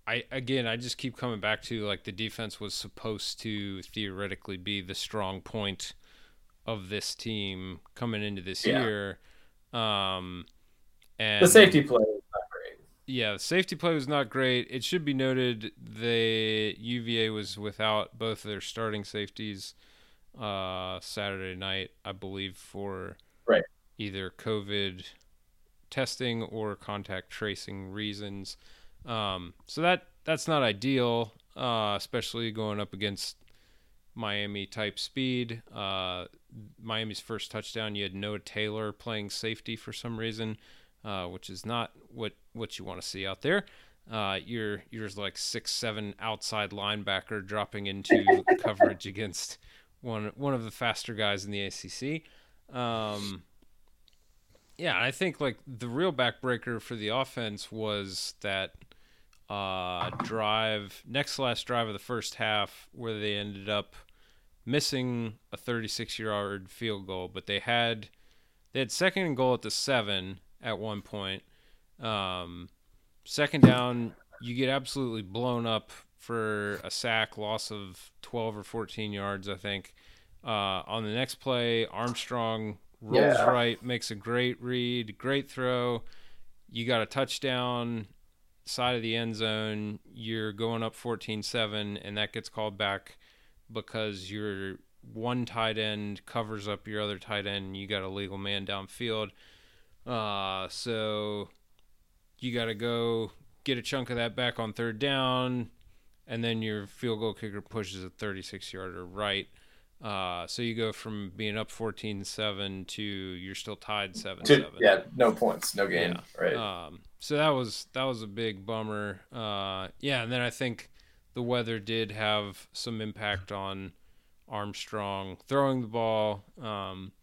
I again, I just keep coming back to like the defense was supposed to theoretically be the strong point of this team coming into this Yeah. year. Um, and The safety play was not great. Yeah, safety play was not great. It should be noted the UVA was without both of their starting safeties uh, Saturday night, I believe, for Right. either COVID testing or contact tracing reasons. Um, so that that's not ideal, uh, especially going up against Miami type speed. Uh, Miami's first touchdown, you had Noah Taylor playing safety for some reason, uh, which is not what what you want to see out there. Uh, you're you're like six seven outside linebacker dropping into coverage against one one of the faster guys in the ACC. Um, yeah, I think like the real backbreaker for the offense was that uh, drive, next last drive of the first half, where they ended up missing a 36 yard field goal, but they had they had second and goal at the seven at one point. Um, second down, you get absolutely blown up for a sack, loss of 12 or 14 yards, I think. Uh, on the next play, Armstrong rolls Yeah. right, makes a great read, great throw. You got a touchdown side of the end zone. You're going up 14 7, and that gets called back because your one tight end covers up your other tight end. And you got a legal man downfield. Uh, so you got to go get a chunk of that back on third down, and then your field goal kicker pushes a 36 yarder right. Uh, so you go from being up 14-7 to you're still tied 7-7. Yeah, no points, no gain. Yeah. Right. Um, so that was that was a big bummer. Uh, yeah, and then I think the weather did have some impact on Armstrong throwing the ball. Um,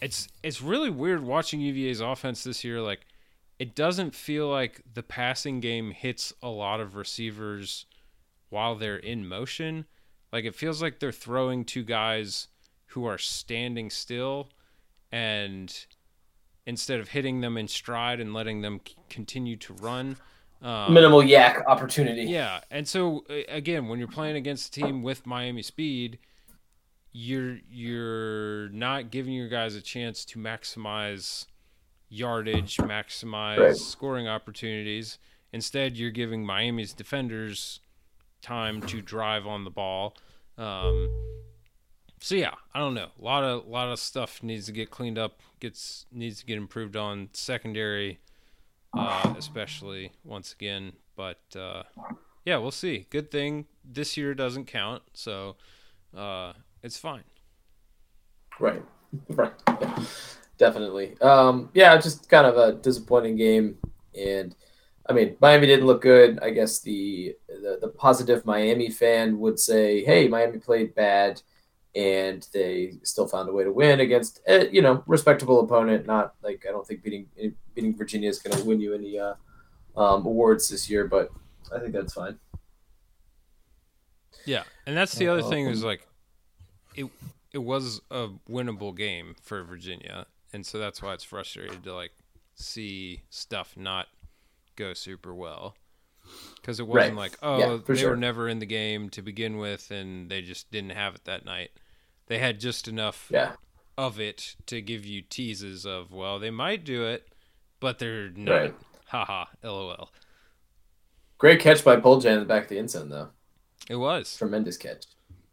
it's it's really weird watching UVA's offense this year. Like, it doesn't feel like the passing game hits a lot of receivers while they're in motion. Like it feels like they're throwing to guys who are standing still, and instead of hitting them in stride and letting them c- continue to run. Um, Minimal YAC opportunity. yeah, and so again, when you're playing against a team with Miami speed, you're you're not giving your guys a chance to maximize yardage, maximize Right. scoring opportunities. Instead, you're giving Miami's defenders time to drive on the ball. Um, so yeah, I don't know. A lot of lot of stuff needs to get cleaned up. Gets needs to get improved on secondary, uh, especially once again. But uh, yeah, we'll see. Good thing this year doesn't count, so uh, it's fine. Right. Right. Yeah. Definitely. Um, yeah, just kind of a disappointing game. And I mean, Miami didn't look good. I guess the, the the positive Miami fan would say, "Hey, Miami played bad, and they still found a way to win against, a, you know, respectable opponent. Not like I don't think beating beating Virginia is going to win you any uh, um, awards this year, but I think that's fine. Yeah, and that's the other thing Um, is like, it it was a winnable game for Virginia, and so that's why it's frustrating to like see stuff not go super well because it wasn't Right. like oh Yeah, they sure. were never in the game to begin with and they just didn't have it that night. They had just enough Yeah. of it to give you teases of well they might do it, but they're not. Right. Haha, lol. Great catch by Poljan in the back of the end zone, though. It was Tremendous catch.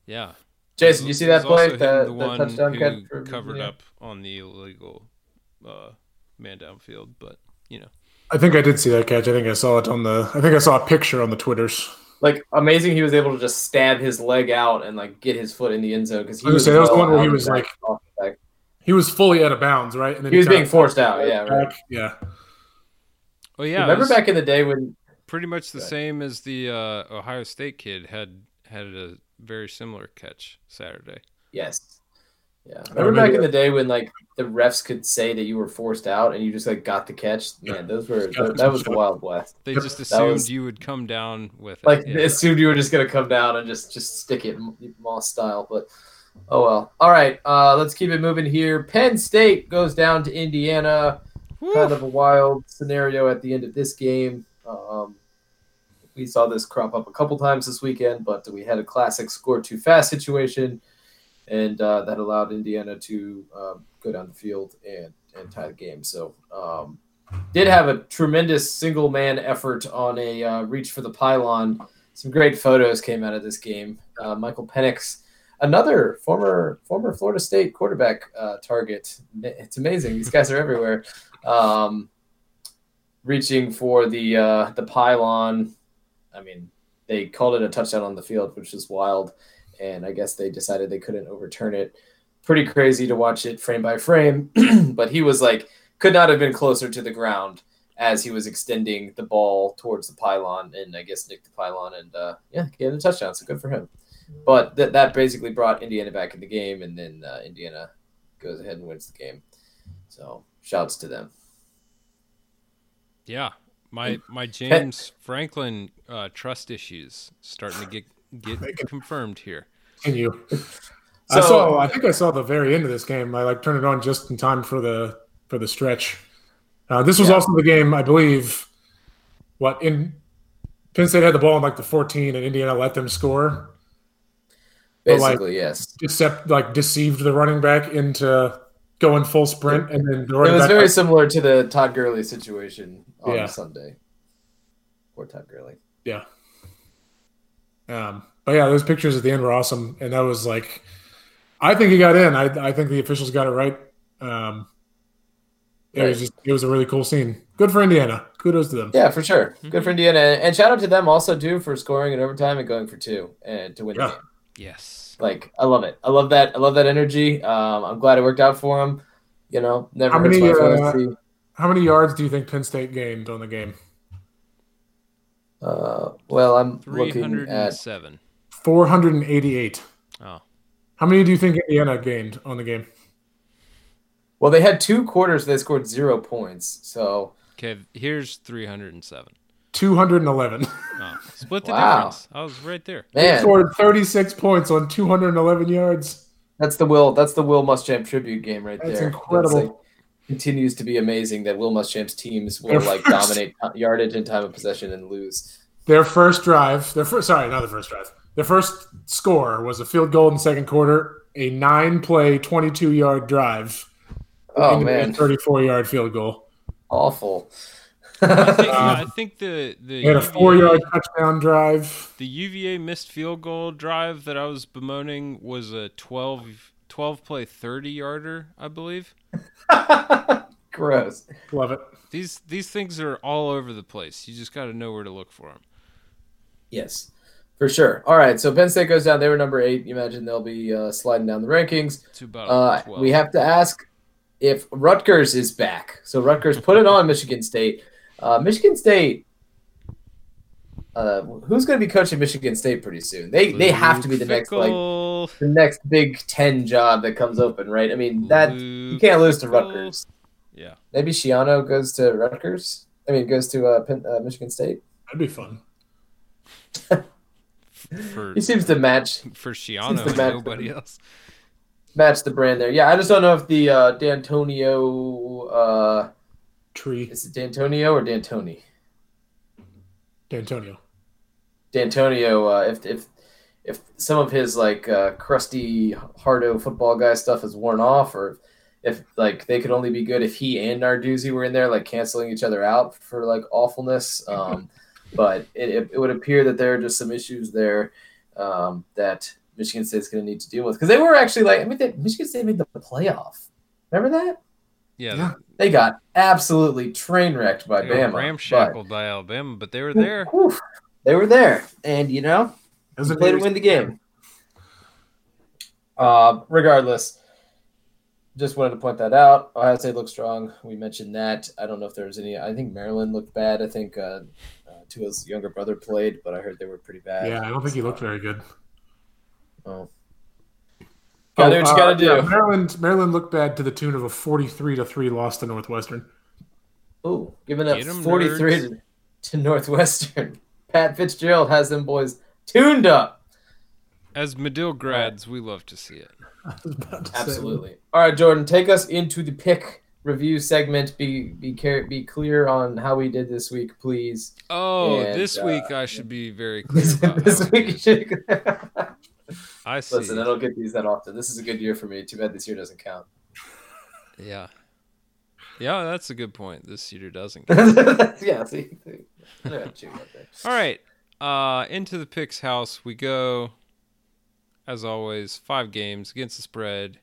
yeah. Jason, you see that play? him, The, the the one touchdown who catch covered Virginia? up on the illegal uh, man downfield, but you know, I think I did see that catch. I think I saw it on the. I think I saw a picture on the twitters. Like amazing, he was able to just stab his leg out and like get his foot in the end zone because he I was was. say, that was the one where he was, back- like- back. He was fully out of bounds, right? And then He was kinda being forced out, yeah, right. Yeah. oh yeah, Remember back in the day when pretty much the same as the uh, Ohio State kid had had a very similar catch Saturday. yes, yeah. I Remember back in the day when like the refs could say that you were forced out and you just like got the catch. Man, those were that, that was the wild west. They just assumed was- you would come down with it. Like yeah. assumed you were just gonna come down and just just stick it Moss style, but oh well. All right, uh, let's keep it moving here. Penn State goes down to Indiana. Woo! kind of a wild scenario at the end of this game. Um, we saw this crop up a couple times this weekend, but we had a classic score too fast situation, and uh, that allowed Indiana to um, go down the field and, and tie the game. So, um, did have a tremendous single man effort on a uh, reach for the pylon. Some great photos came out of this game. Uh, Michael Penix, another former former Florida State quarterback uh, target. It's amazing; these guys are everywhere um, reaching for the uh, the pylon. I mean, they called it a touchdown on the field, which is wild, and I guess they decided they couldn't overturn it. Pretty crazy to watch it frame by frame, but he was like could not have been closer to the ground as he was extending the ball towards the pylon, and I guess nicked the pylon, and uh, yeah, it a touchdown. So good for him. But that that basically brought Indiana back in the game, and then uh, Indiana goes ahead and wins the game. So shouts to them. Yeah, my my James Franklin uh, trust issues starting to get get confirmed here. Continue. I So- saw. I think I saw the very end of this game. I like turned it on just in time for the for the stretch. Uh, this was Yeah. also the game, I believe. What in Penn State had the ball in like the 14, and Indiana let them score. But, like, Basically, yes. Except like deceived the running back into going full sprint, and then the It was back very similar to the Todd Gurley situation on Yeah. Sunday. Poor Todd Gurley. Yeah. Um, but yeah, those pictures at the end were awesome, and that was like, I think he got in. I I think the officials got it right. Um, it was just it was a really cool scene. Good for Indiana. Kudos to them. Yeah, for sure. Good for Indiana, and shout out to them also too for scoring in overtime and going for two and to win the game. Yes. Like I love it. I love that. I love that energy. Um, I'm glad it worked out for him. You know, never How many, my uh. How many yards do you think Penn State gained on the game? Uh, well, I'm Three looking hundred at and seven. Four hundred and eighty-eight. Oh. How many do you think Indiana gained on the game? well, they had two quarters. They scored zero points. So Okay, here's three hundred and seven. Two hundred and eleven. Oh, split the Wow. difference. I was right there. They man, scored thirty-six points on two hundred and eleven yards. that's the Will. That's the Will Muschamp tribute game right That's there. incredible. like, continues to be amazing that Will Muschamp's teams will Their like first- dominate yardage and time of possession and lose. Their first drive, their first sorry, not the first drive. Their first score was a field goal in the second quarter, a nine-play, twenty-two-yard drive, Oh and a man, thirty-four-yard field goal. awful. I think, Um, I think the the They had a four-yard touchdown drive. the UVA missed field goal drive that I was bemoaning was a 12, 12 play thirty yarder, I believe. Gross. Love it. These these things are all over the place. You just got to know where to look for them. Yes, for sure. All right, so Penn State goes down. They were number eight. You imagine they'll be uh, sliding down the rankings. To about Uh, twelve. we have to ask if Rutgers is back. So Rutgers put it on Michigan State. Uh, Michigan State. Uh, who's going to be coaching Michigan State pretty soon? They they have to be the Luke next like the next Big Ten job that comes open, right? I mean that you can't lose to Fickell. Rutgers. Yeah. Maybe Schiano goes to Rutgers. I mean, goes to uh, Penn, uh, Michigan State. That'd be fun. For He seems to match for Seems Schiano to and match nobody them. else. match the brand there. Yeah, I just don't know if the uh, Dantonio uh, Tree, is it Dantonio or D'Antoni? Dantonio. Dantonio, uh, if if if some of his like uh, crusty hardo football guy stuff is worn off, or if like they could only be good if he and Narduzzi were in there, like canceling each other out for like awfulness. Um, but it, it, it would appear that there are just some issues there um, that Michigan State's going to need to deal with because they were actually like I mean, they, Michigan State made the playoff. Remember that? Yeah, Yeah. They got absolutely train wrecked by they were Bama. ramshackled by Alabama, but they were there. Whew, they were there, and you know Doesn't play to win the game. Uh, regardless, just wanted to point that out. Ohio State looked strong. We mentioned that. I don't know if there was any. I think Maryland looked bad. I think uh, uh, Tua's younger brother played, but I heard they were pretty bad. Yeah, I don't think he looked very good. Oh. Gotta do what you uh, gotta do. yeah, Maryland, Maryland looked bad to the tune of a forty-three to three loss to Northwestern. Oh, giving up 43 nerds. to, to Northwestern. Pat Fitzgerald has them boys tuned up. As Medill grads, we love to see it. I was about to say. Absolutely. All right, Jordan, take us into the pick review segment. Be be care, be clear on how we did this week, please. Oh, And, this uh, week I should be very clear this about this how we week, you should- I see. listen, I don't get these that often. This is a good year for me. Too bad this year doesn't count. Yeah. Yeah, that's a good point. This year doesn't. count. yeah, see, see. Yeah, chew right there. All right. Uh, into the picks house we go. As always, five games against the spread.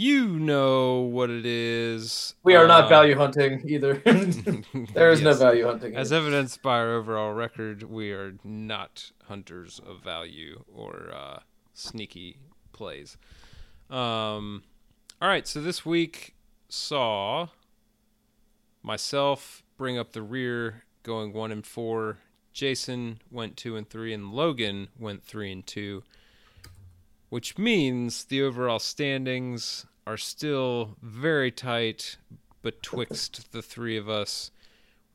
You know what it is. We are not Uh, value hunting either. there is no value hunting. As evidenced by our overall record, we are not hunters of value or uh, sneaky plays. Um, all right, so this week saw myself bring up the rear, going one and four. Jason went two and three, and Logan went three and two, which means the overall standings are still very tight betwixt the three of us.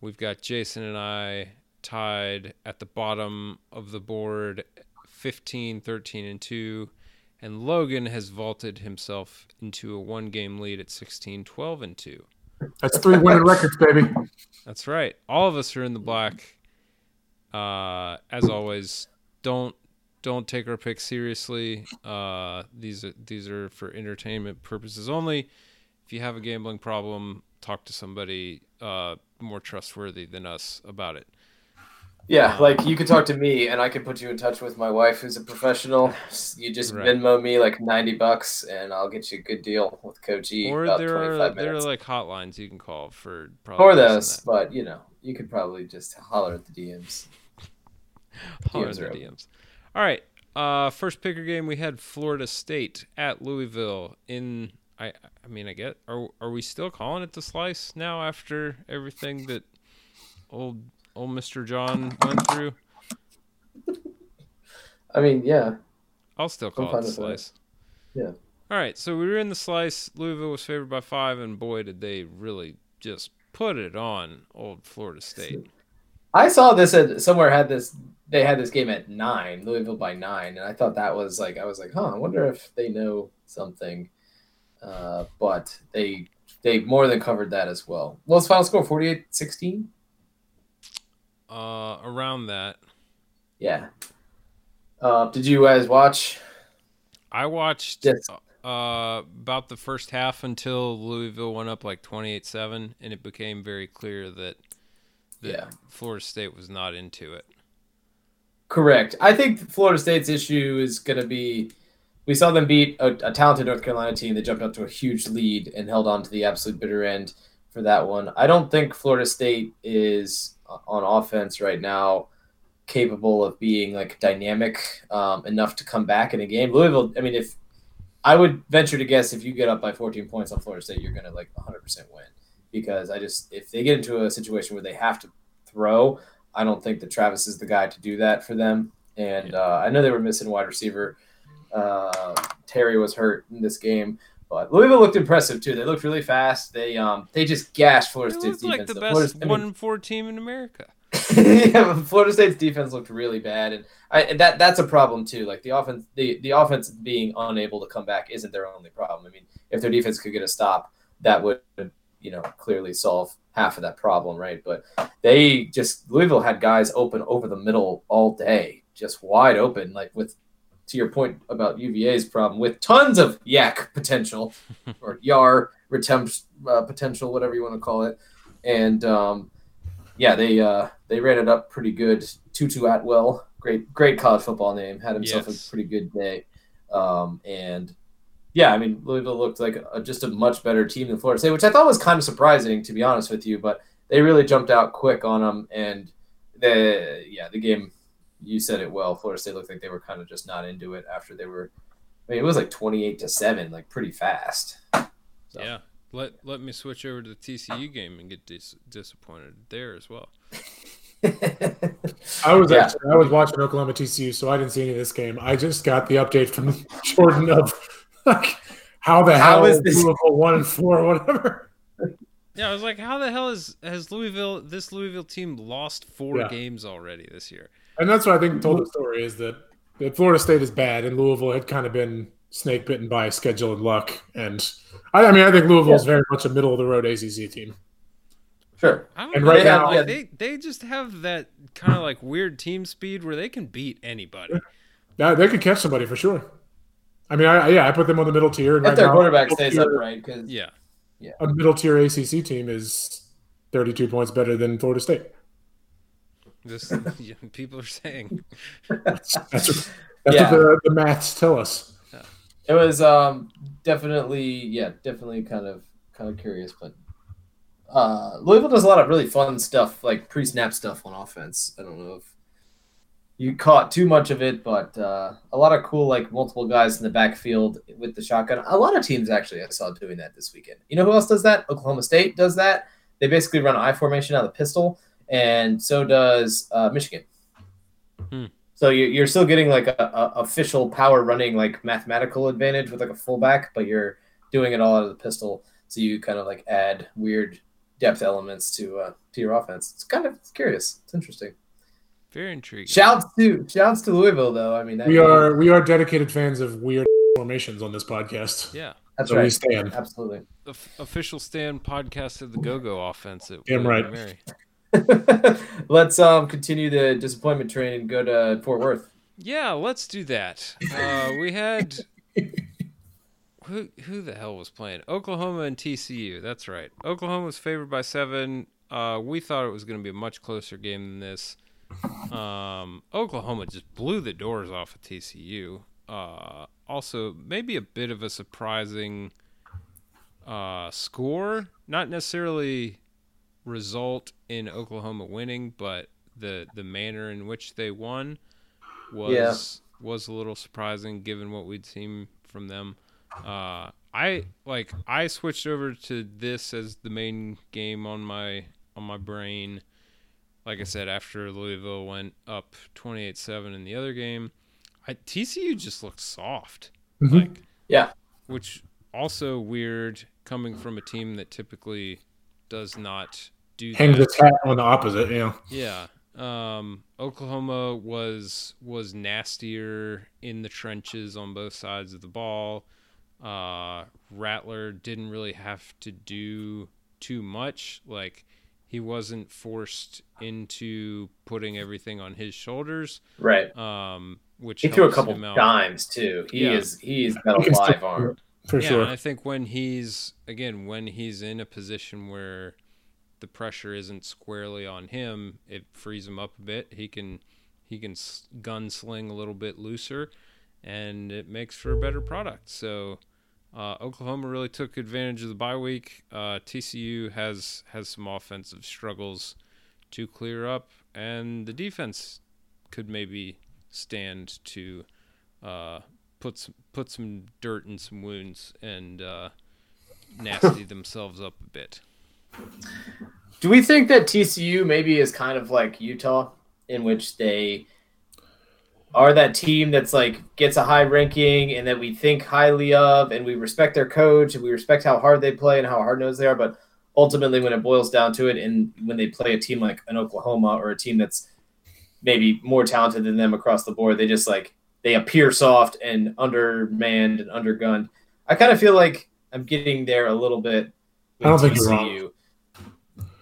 We've got Jason and I tied at the bottom of the board 15, 13, and 2. And Logan has vaulted himself into a one game lead at 16, 12, and 2. That's three winning records, baby. That's right. All of us are in the black. Uh, as always, don't don't take our picks seriously. Uh, these are these are for entertainment purposes only. If you have a gambling problem, talk to somebody uh, more trustworthy than us about it. Yeah, like you can talk to me, and I can put you in touch with my wife, who's a professional. You just Right. Venmo me like ninety bucks, and I'll get you a good deal with Coach E. Or about there are five there are like hotlines you can call for probably For those, but you know, you could probably just holler at the DMs. Holler DMs are the. DMs. All right. Uh, first picker game we had Florida State at Louisville in. I I mean I get are are we still calling it the slice now after everything that old old Mister John went through? I mean, yeah, I'll still call it the slice. Yeah. All right, so we were in the slice. Louisville was favored by five, and boy, did they really just put it on old Florida State. I saw this at somewhere had this. They had this game at nine, Louisville by nine, and I thought that was like I was like, huh, I wonder if they know something. Uh, but they they more than covered that as well. What was final score? 48-16? Uh, around that, Yeah. Uh, did you guys watch? I watched Yes. uh, about the first half until Louisville went up like 28-7, and it became very clear that, that Yeah. Florida State was not into it. Correct. I think Florida State's issue is going to be we saw them beat a, a talented North Carolina team. They jumped up to a huge lead and held on to the absolute bitter end for that one. I don't think Florida State is uh, on offense right now capable of being like dynamic um, enough to come back in a game. Louisville, I mean, if I would venture to guess if you get up by 14 points on Florida State, you're going to like 100% win because I just if they get into a situation where they have to throw, I don't think that Travis is the guy to do that for them. And uh, I know they were missing wide receiver. Uh, Terry was hurt in this game, but Louisville looked impressive too. They looked really fast. They um they just gashed Florida State's looked like defense. the though. Florida- best I mean, one four team in America. yeah, but Florida State's defense looked really bad, and I and that that's a problem too. Like the offense, the the offense being unable to come back isn't their only problem. I mean, if their defense could get a stop, that would you know clearly solve half of that problem, right? But they just Louisville had guys open over the middle all day, just wide open, like with to your point about UVA's problem with tons of YAC potential or yar retempt uh, potential, whatever you want to call it, and um, yeah, they uh, they ran it up pretty good. Tutu Atwell, great great college football name, had himself Yes. a pretty good day, um, and yeah, I mean Louisville looked like a, just a much better team than Florida State, which I thought was kind of surprising to be honest with you. But they really jumped out quick on them, and the yeah the game you said it well. Florida State looked like they were kind of just not into it after they were. I mean, it was like twenty eight to seven, like pretty fast. So. Yeah. Let let me switch over to the TCU game and get dis- disappointed there as well. I was Yeah. actually I was watching Oklahoma TCU, so I didn't see any of this game. I just got the update from Jordan of like how the How hell is is this- Louisville one and four or whatever. Yeah, I was like, how the hell is has Louisville this Louisville team lost four Yeah. games already this year? And that's what I think told the story is that, that Florida State is bad and Louisville had kind of been snake bitten by schedule and luck. And I, I mean, I think Louisville is very much a middle of the road ACC team. Sure. And right they, now- have- they they just have that kind of like weird team speed where they can beat anybody. Yeah, they could catch somebody for sure. I mean, I, yeah, I put them on the middle tier. And If right their now, quarterback stays tier- upright, because Yeah. yeah, a middle tier ACC team is 32 points better than Florida State. This yeah, people are saying. That's what, that's Yeah. what the, the maths tell us. it was um definitely yeah definitely kind of kind of curious, but uh, Louisville does a lot of really fun stuff like pre-snap stuff on offense. I don't know if you caught too much of it, but uh, a lot of cool like multiple guys in the backfield with the shotgun. A lot of teams actually I saw doing that this weekend. You know who else does that? Oklahoma State does that. They basically run I formation out of the pistol, and so does uh, Michigan. Hmm. So you- you're still getting like a, a official power running like mathematical advantage with like a fullback, but you're doing it all out of the pistol. So you kind of like add weird depth elements to uh, to your offense. It's kind of it's curious. It's interesting. Very intriguing. Shouts to shouts to Louisville though. I mean, that We are we are dedicated fans of weird formations on this podcast. Yeah. that's so we right. stand. Absolutely. Of- official stand podcast of the Go Go offense at Damn right. Mary. Let's um continue the disappointment train and go to Fort Worth. Yeah, let's do that. Uh, we had who who the hell was playing? Oklahoma and TCU. That's right. Oklahoma was favored by seven. Uh, we thought it was going to be a much closer game than this. Um, Oklahoma just blew the doors off of TCU. Uh, also, maybe a bit of a surprising uh, score. Not necessarily result in Oklahoma winning, but the the manner in which they won was was a little surprising given what we'd seen from them. Uh, I like I switched over to this as the main game on my on my brain. Like I said, after Louisville went up twenty eight seven in the other game, I, TCU just looked soft. Mhm. Like Yeah. which also weird coming from a team that typically does not do Hangs that. its hat on the opposite, Yeah. Yeah. Um, Oklahoma was was nastier in the trenches on both sides of the ball. Uh, Rattler didn't really have to do too much. Like he wasn't forced into putting everything on his shoulders. Right. Um, which He threw a couple him dimes too. He Yeah. is he's got a can live arm. For yeah, sure. and I think when he's again when he's in a position where the pressure isn't squarely on him, it frees him up a bit. He can he can gunsling a little bit looser, and it makes for a better product. So uh, Oklahoma really took advantage of the bye week. Uh, TCU has has some offensive struggles to clear up, and the defense could maybe stand to uh, put some, put some dirt in some wounds and uh, nasty themselves up a bit. Do we think that TCU maybe is kind of like Utah, in which they are that team that's like gets a high ranking and that we think highly of, and we respect their coach and we respect how hard they play and how hard nosed they are, but ultimately when it boils down to it, and when they play a team like an Oklahoma or a team that's maybe more talented than them across the board, they just like they appear soft and undermanned and undergunned. I kind of feel like I'm getting there a little bit. I don't think you're wrong.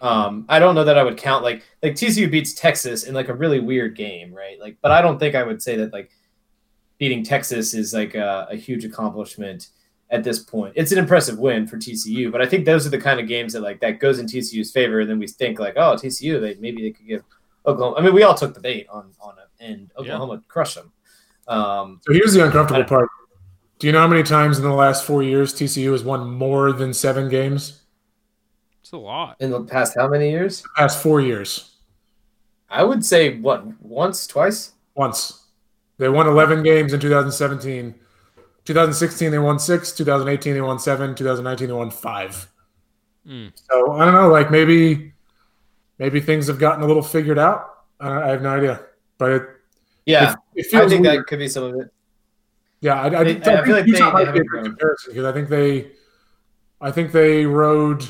TCU. Um, I don't know that I would count like like TCU beats Texas in like a really weird game, right? Like, but I don't think I would say that like beating Texas is like a, a huge accomplishment at this point. It's an impressive win for TCU, but I think those are the kind of games that like that goes in TCU's favor, and then we think like, oh, TCU, they maybe they could give Oklahoma. I mean, we all took the bait on on it, and Oklahoma crushed them. Um, So here's the uncomfortable part. Do you know how many times in the last four years TCU has won more than seven games? It's a lot. in the past how many years? Past four years. I would say what once, twice. Once. They won 11 games in 2017. 2016, they won six. 2018, they won seven. 2019, they won five. Mm. So I don't know. Like maybe, maybe things have gotten a little figured out. I, I have no idea. But it, Yeah, it feels I think weird. that could be some of it. Yeah, I, I, They- I I think feel like Utah they- might they be a haven't good grown. comparison because I think they, I think they rode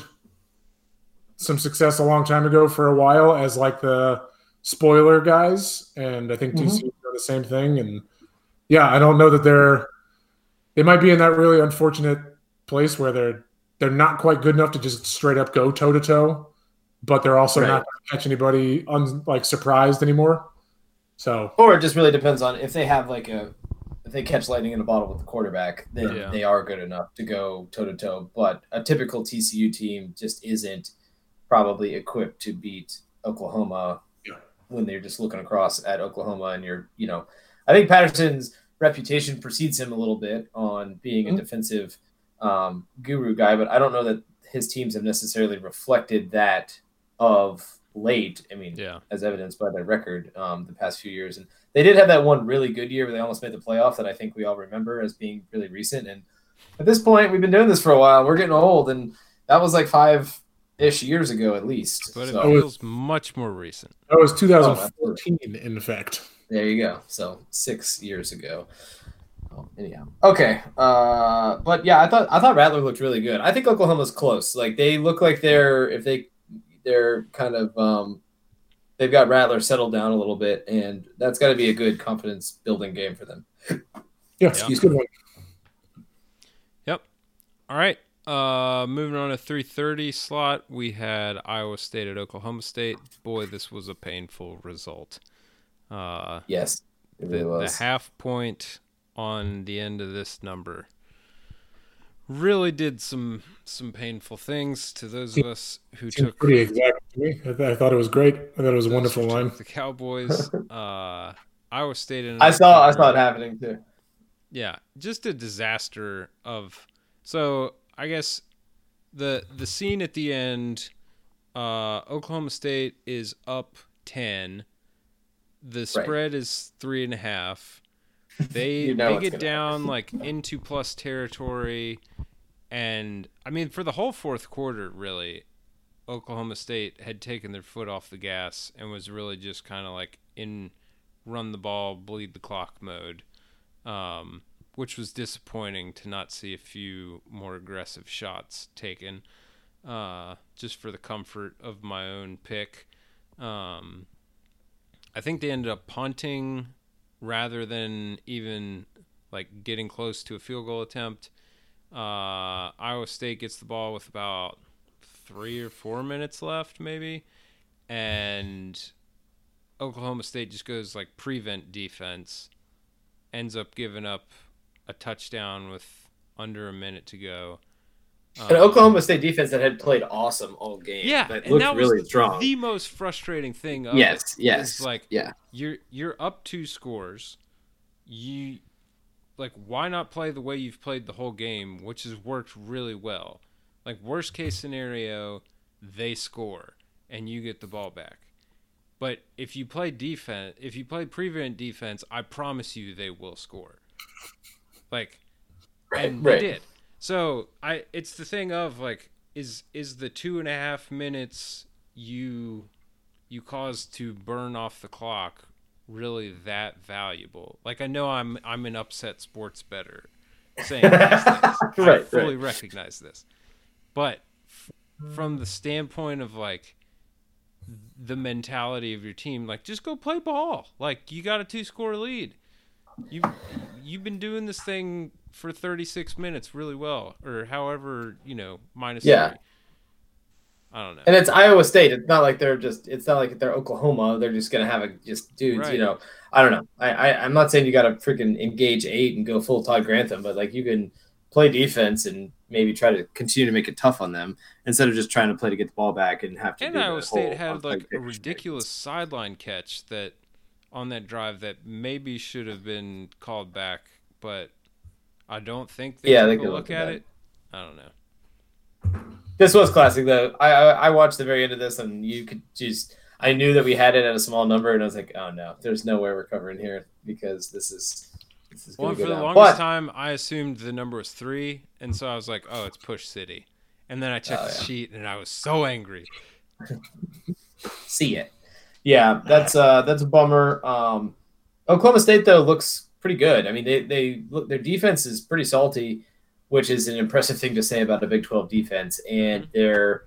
some success a long time ago for a while as like the spoiler guys, and I think Mhm. TCU are the same thing. And yeah, I don't know that they're they might be in that really unfortunate place where they're they're not quite good enough to just straight up go toe to toe, but they're also Right. not going to catch anybody un, like surprised anymore. So Or it just really depends on if they have like a if they catch lightning in a bottle with the quarterback, then Yeah. they are good enough to go toe to toe. But a typical TCU team just isn't probably equipped to beat Oklahoma Yeah. when they're just looking across at Oklahoma and you're you know I think Patterson's reputation precedes him a little bit on being a Mhm. defensive um, guru guy, but I don't know that his teams have necessarily reflected that of late. I mean, Yeah. as evidenced by their record um, the past few years. And they did have that one really good year where they almost made the playoff that I think we all remember as being really recent. And at this point, we've been doing this for a while. We're getting old, and that was like five ish years ago at least. But it So feels much more recent. that was Oh, 2014 in fact. there you go. So six years ago. Oh, anyhow, okay. Uh, but yeah, I thought I thought Rattler looked really good. I think Oklahoma's close. Like they look like they're if they they're kind of um, they've got Rattler settled down a little bit, and that's got to be a good confidence building game for them. Yeah, Yeah. he's a good one. All right. Uh, moving on to 3:30 slot, we had Iowa State at Oklahoma State. Boy, this was a painful result. Uh, Yes, it the, really the half point on the end of this number really did some some painful things to those of us who Seemed took pretty exact to me. I, th- I thought it was great. I thought it was a wonderful line. The Cowboys, uh, Iowa State. ended I saw I saw it happening too. yeah, just a disaster of. So I guess the the scene at the end, uh, Oklahoma State is up ten. The spread is three and a half. They You know they what's get gonna down like into plus territory, and I mean for the whole fourth quarter, really, Oklahoma State had taken their foot off the gas and was really just kind of like in run the ball, bleed the clock mode, um, which was disappointing to not see a few more aggressive shots taken, uh, just for the comfort of my own pick. Um, I think they ended up punting rather than even like getting close to a field goal attempt. Uh, Iowa State gets the ball with about three or four minutes left, maybe, and Oklahoma State just goes like prevent defense, ends up giving up a touchdown with under a minute to go. An Um, Oklahoma State defense that had played awesome all game. yeah, that looked that really strong. the most frustrating thing. Of yes, yes, like yeah. you're you're up two scores. You like why not play the way you've played the whole game, which has worked really well. Like worst case scenario, they score and you get the ball back. But if you play defense, if you play prevent defense, I promise you they will score. Like Right, and right. they did. So I, it's the thing of like, is is the two and a half minutes you you caused to burn off the clock really that valuable? Like I know I'm I'm an upset sports bettor saying these things. I fully right. recognize this, but f- from the standpoint of like the mentality of your team, like just go play ball. Like you got a two score lead. You you've been doing this thing for 36 minutes really well, or however you know minus Yeah. three. I don't know. And it's Iowa State. It's not like they're just. It's not like they're Oklahoma. They're just gonna have a just dudes. Right. You know. I don't know. I, I I'm not saying you got to freaking engage eight and go full Todd Grantham, but like you can play defense and maybe try to continue to make it tough on them instead of just trying to play to get the ball back and have to. And Iowa State had like a ridiculous sideline catch that on that drive that maybe should have been called back, but I don't think they Yeah, they could look look at it. I don't know. This was classic though. I, I I watched the very end of this and you could just. I knew that we had it at a small number and I was like, oh no, there's no way we're covering here because this is. This is Well, for go the down. longest But- time, I assumed the number was three, and so I was like, "Oh, it's Push City," and then I checked Oh, the yeah. sheet, and I was so angry. see it. Yeah, that's uh that's a bummer. Um, Oklahoma State though looks pretty good. I mean, they they look their defense is pretty salty, which is an impressive thing to say about a Big Twelve defense. And they're,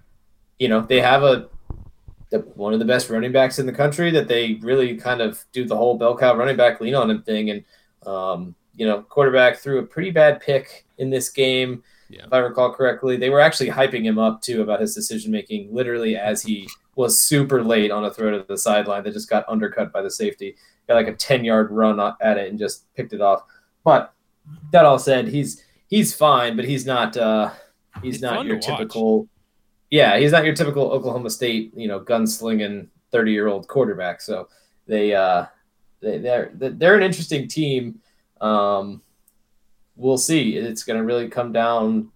you know, they have a the, one of the best running backs in the country that they really kind of do the whole bell cow running back lean on him thing. And um, you know, quarterback threw a pretty bad pick in this game. Yeah. If I recall correctly, they were actually hyping him up too about his decision making, literally as he was super late on a throw to the sideline that just got undercut by the safety. Got like a ten yard run at it and just picked it off. But that all said, he's he's fine, but he's not uh, he's, He's not your typical. Yeah, he's not your typical Oklahoma State, you know, gunslinging thirty year old quarterback. So they uh, they they're they're an interesting team. Um, we'll see. It's going to really come down.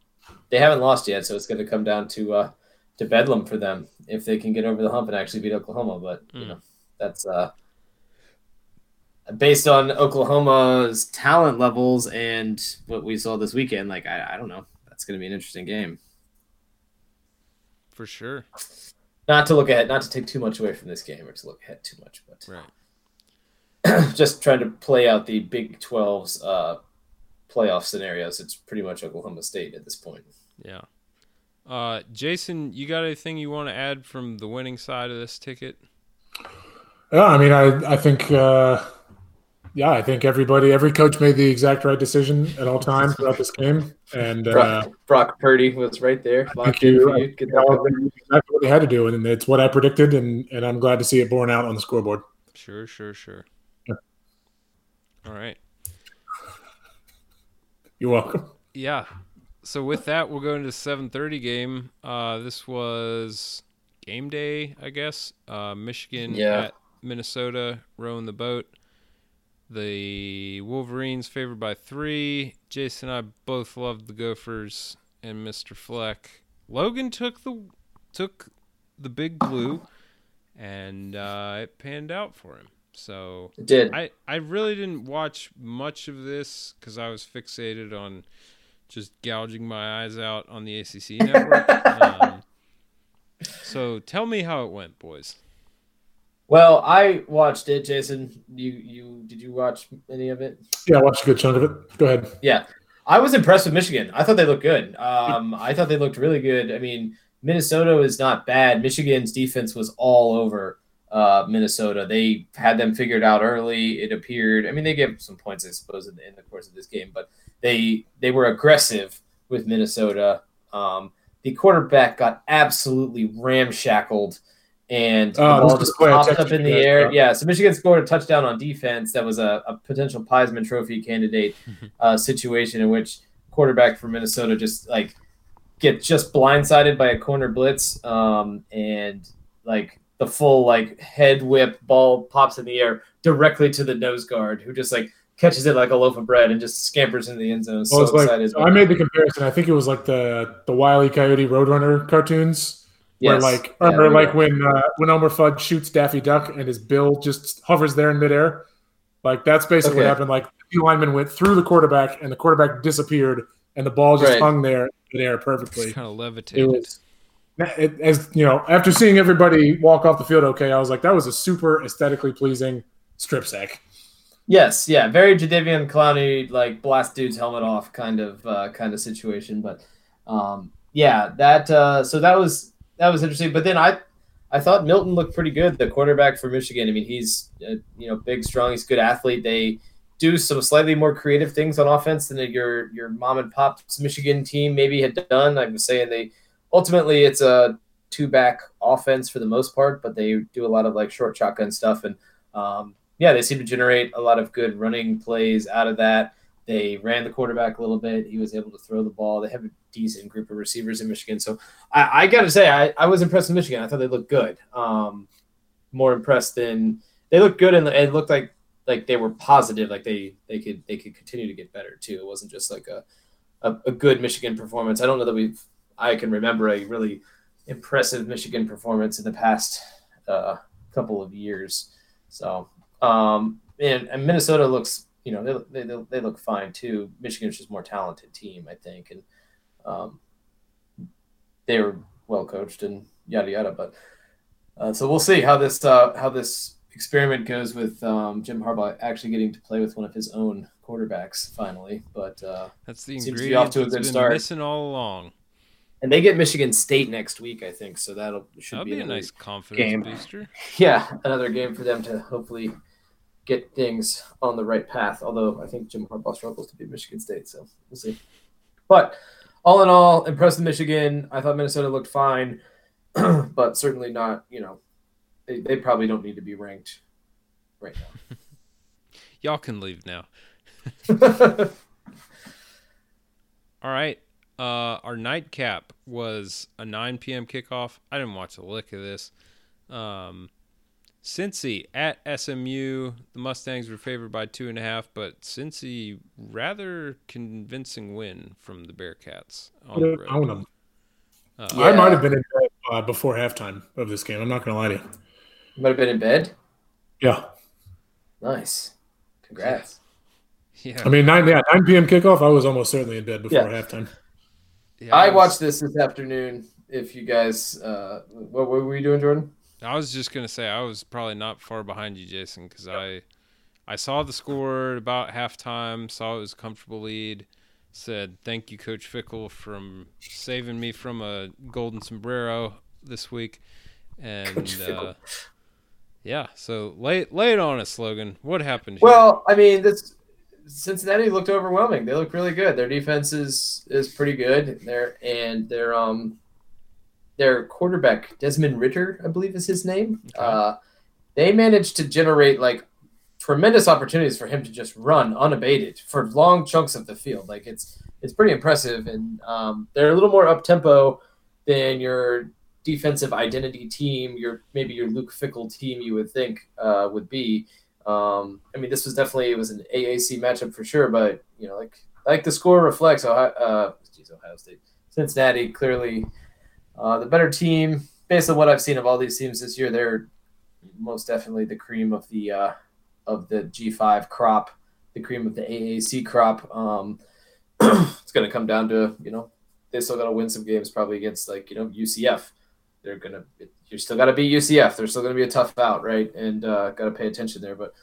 They haven't lost yet, so it's going to come down to uh, to Bedlam for them if they can get over the hump and actually beat Oklahoma. But you Mm. know, that's uh, based on Oklahoma's talent levels and what we saw this weekend. Like I, I don't know, that's going to be an interesting game. For sure. Not to look ahead, not to take too much away from this game or to look ahead too much, but Right. just trying to play out the Big 12's uh, playoff scenarios. It's pretty much Oklahoma State at this point. Yeah. Uh, Jason, you got anything you want to add from the winning side of this ticket? Yeah, I mean, I I think uh, Yeah, I think everybody, every coach made the exact right decision at all times throughout this game, and uh, Brock, Brock Purdy was right there. thank you. for you. Get all that exactly what they had to do, and it's what I predicted, and and I'm glad to see it borne out on the scoreboard. Sure, sure, sure. Yeah. All right. You're welcome. Yeah. So with that, we'll go into the 7:30 game. Uh, this was game day, I guess. Uh, Michigan Yeah. at Minnesota rowing the boat. The Wolverines favored by three. Jason and I both loved the Gophers and Mr. Fleck. Logan took the took the big blue, and uh, it panned out for him. So It did. I, I really didn't watch much of this because I was fixated on just gouging my eyes out on the ACC network. um, so tell me how it went, boys. Well, I watched it, Jason. You you did you watch any of it? Yeah, I watched a good chunk of it. Go ahead. Yeah, I was impressed with Michigan. I thought they looked good. Um, I thought they looked really good. I mean, Minnesota is not bad. Michigan's defense was all over uh, Minnesota. They had them figured out early. It appeared. I mean, they gave some points, I suppose, in the, in the course of this game, but they they were aggressive with Minnesota. Um, the quarterback got absolutely ramshackled. And the Oh, this ball just the play I popped texted up in the air. about. Yeah, so Michigan scored a touchdown on defense. That was a, a potential Heisman Trophy candidate uh, situation in which quarterback for Minnesota just like get just blindsided by a corner blitz, um, and like the full like head whip ball pops in the air directly to the nose guard, who just like catches it like a loaf of bread and just scampers into the end zone. Well, So it's like! I made the comparison. I think it was like the the Wile E. Coyote Roadrunner cartoons, Yes. where like Yeah, or there like when uh, when Elmer Fudd shoots Daffy Duck and his bill just hovers there in midair. Like that's basically what happened. Like the lineman went through the quarterback and the quarterback disappeared and the ball just Right. hung there in midair perfectly. Just kind of It levitated. was it, as you know after seeing everybody walk off the field okay i was like that was a super aesthetically pleasing strip sack Yes, yeah, very Jadeveon Clowney like blast dude's helmet off kind of uh, kind of situation, but um, yeah, that uh, so that was that was interesting. But then I I thought Milton looked pretty good, the quarterback for Michigan. I mean, he's uh, you know big, strong, he's a good athlete. They do some slightly more creative things on offense than your your mom and pop's Michigan team maybe had done. I was saying they ultimately it's a two back offense for the most part, but they do a lot of like short shotgun stuff and. Um, yeah, they seem to generate a lot of good running plays out of that. They ran the quarterback a little bit. He was able to throw the ball. They have a decent group of receivers in Michigan. So I, I got to say, I, I was impressed with Michigan. I thought they looked good. Um, more impressed than they looked good, and it looked like like they were positive. Like they they could they could continue to get better too. It wasn't just like a a, a good Michigan performance. I don't know that we've I can remember a really impressive Michigan performance in the past uh, couple of years. So um, and, and Minnesota looks, you know, they, they, they look fine too. Michigan's just more talented team, I think, and um, they were well coached and yada yada. But uh, so we'll see how this uh, how this experiment goes with um, Jim Harbaugh actually getting to play with one of his own quarterbacks finally. But uh, That's the seems to be off to a good start. missing all along. And they get Michigan State next week, I think. So that'll should That'd be, be a nice confidence game. booster. yeah, another game for them to hopefully get things on the right path. Although I think Jim Harbaugh struggles to beat Michigan State, so we'll see. But all in all, impressed with Michigan. I thought Minnesota looked fine, but certainly not. You know, they, they probably don't need to be ranked right now. Y'all can leave now. All right. Uh, our nightcap was a 9 p.m. kickoff. I didn't watch a lick of this. Um, Cincy at SMU. The Mustangs were favored by two and a half, but Cincy rather convincing win from the Bearcats on the own road. them. Uh, i might have been in bed uh, before halftime of this game i'm not gonna lie to you Might have been in bed. yeah Nice. Congrats. Yeah, i mean 9 yeah 9 p.m kickoff i was almost certainly in bed before Yeah. halftime yeah, I was- watched this this afternoon. If you guys, uh, what, what were you doing, Jordan? I was just gonna say I was probably not far behind you, Jason, because I I saw the score at about halftime, saw it was a comfortable lead. Said thank you, Coach Fickell, from saving me from a golden sombrero this week, and Coach Fickell. uh, Yeah. So lay lay it on us, Logan. What happened? Here? Well, I mean, this Cincinnati looked overwhelming. They look really good. Their defense is is pretty good. Their and their um their quarterback Desmond Ridder, I believe is his name. Okay. Uh, they managed to generate like tremendous opportunities for him to just run unabated for long chunks of the field. Like it's it's pretty impressive, and um, they're a little more up tempo than your defensive identity team. Your maybe your Luke Fickell team you would think uh, would be. Um, I mean, this was definitely it was an AAC matchup for sure, but you know, like like the score reflects, Ohio, uh, geez, Ohio State, Cincinnati clearly uh, the better team. Based on what I've seen of all these teams this year, they're most definitely the cream of the uh, of the G5 crop, the cream of the AAC crop. Um, it's going to come down to you know they still got to win some games probably against like you know UCF. They're gonna you're still got to beat UCF. They're still going to be a tough out, right? And uh, got to pay attention there. But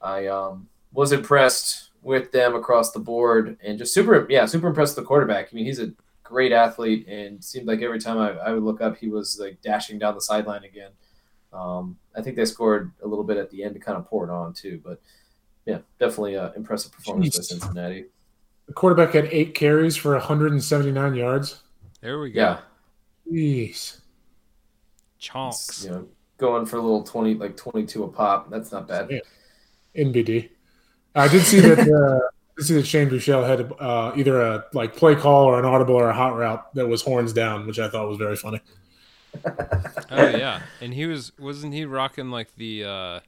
I um, was impressed with them across the board and just super yeah super impressed with the quarterback. I mean he's a great athlete and seemed like every time I, I would look up he was like dashing down the sideline again. Um, I think they scored a little bit at the end to kind of pour it on too, but yeah, definitely a impressive performance by Cincinnati. The quarterback had eight carries for 179 yards. there we go. Yeah, Jeez. Chonks. you know, going for a little twenty like twenty two a pop. That's not bad. Yeah. NBD. I did see that. Uh, I did see that Shane Buechele had uh, either a like play call or an audible or a hot route that was horns down, which I thought was very funny. Oh yeah, and he was wasn't he rocking like the uh,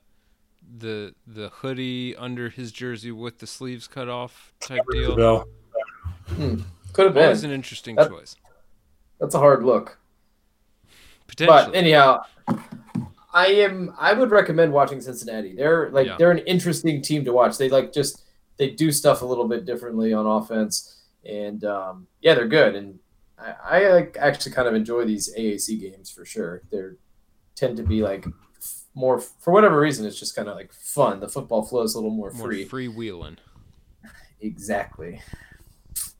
the the hoodie under his jersey with the sleeves cut off type deal? Bell. Could have That was been. an interesting That- choice. That's a hard look. Potentially. But anyhow, I am. I would recommend watching Cincinnati. They're like Yeah. they're an interesting team to watch. They like just they do stuff a little bit differently on offense, and um, yeah, they're good. And I, I like, actually kind of enjoy these AAC games for sure. They tend to be like more for whatever reason. It's just kind of like fun. The football flows a little more, More free. freewheeling. Exactly.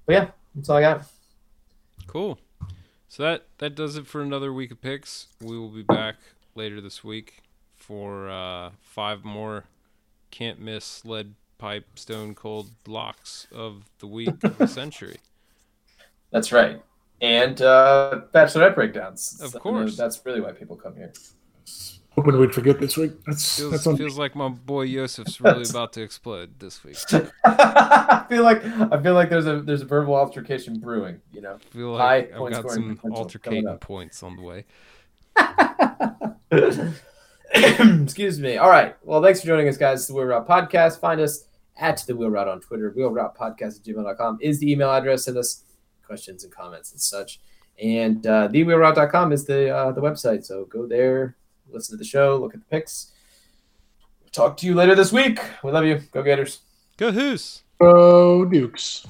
But yeah, that's all I got. Cool. So that that does it for another week of picks. We will be back later this week for uh, five more can't miss lead pipe stone cold locks of the week of the century. That's right. And uh, bachelorette breakdowns. Of course. that's really why people come here. Hoping we'd forget this week. That's Feels, that's on. feels like my boy Yosef's really about to explode this week. I feel like I feel like there's a there's a verbal altercation brewing. You know. feel High I've got some potential altercating points on the way. Excuse me. All right. Well, thanks for joining us, guys. It's the Wheel Route Podcast. Find us at the Wheel Route on Twitter. Wheel Route Podcast at gmail.com is the email address. Send us questions and comments and such. And uh, thewheelroute.com is the uh, the website. So go there, listen to the show, look at the picks. Talk to you later this week. We love you. Go Gators. Go Who's! Oh, Dukes.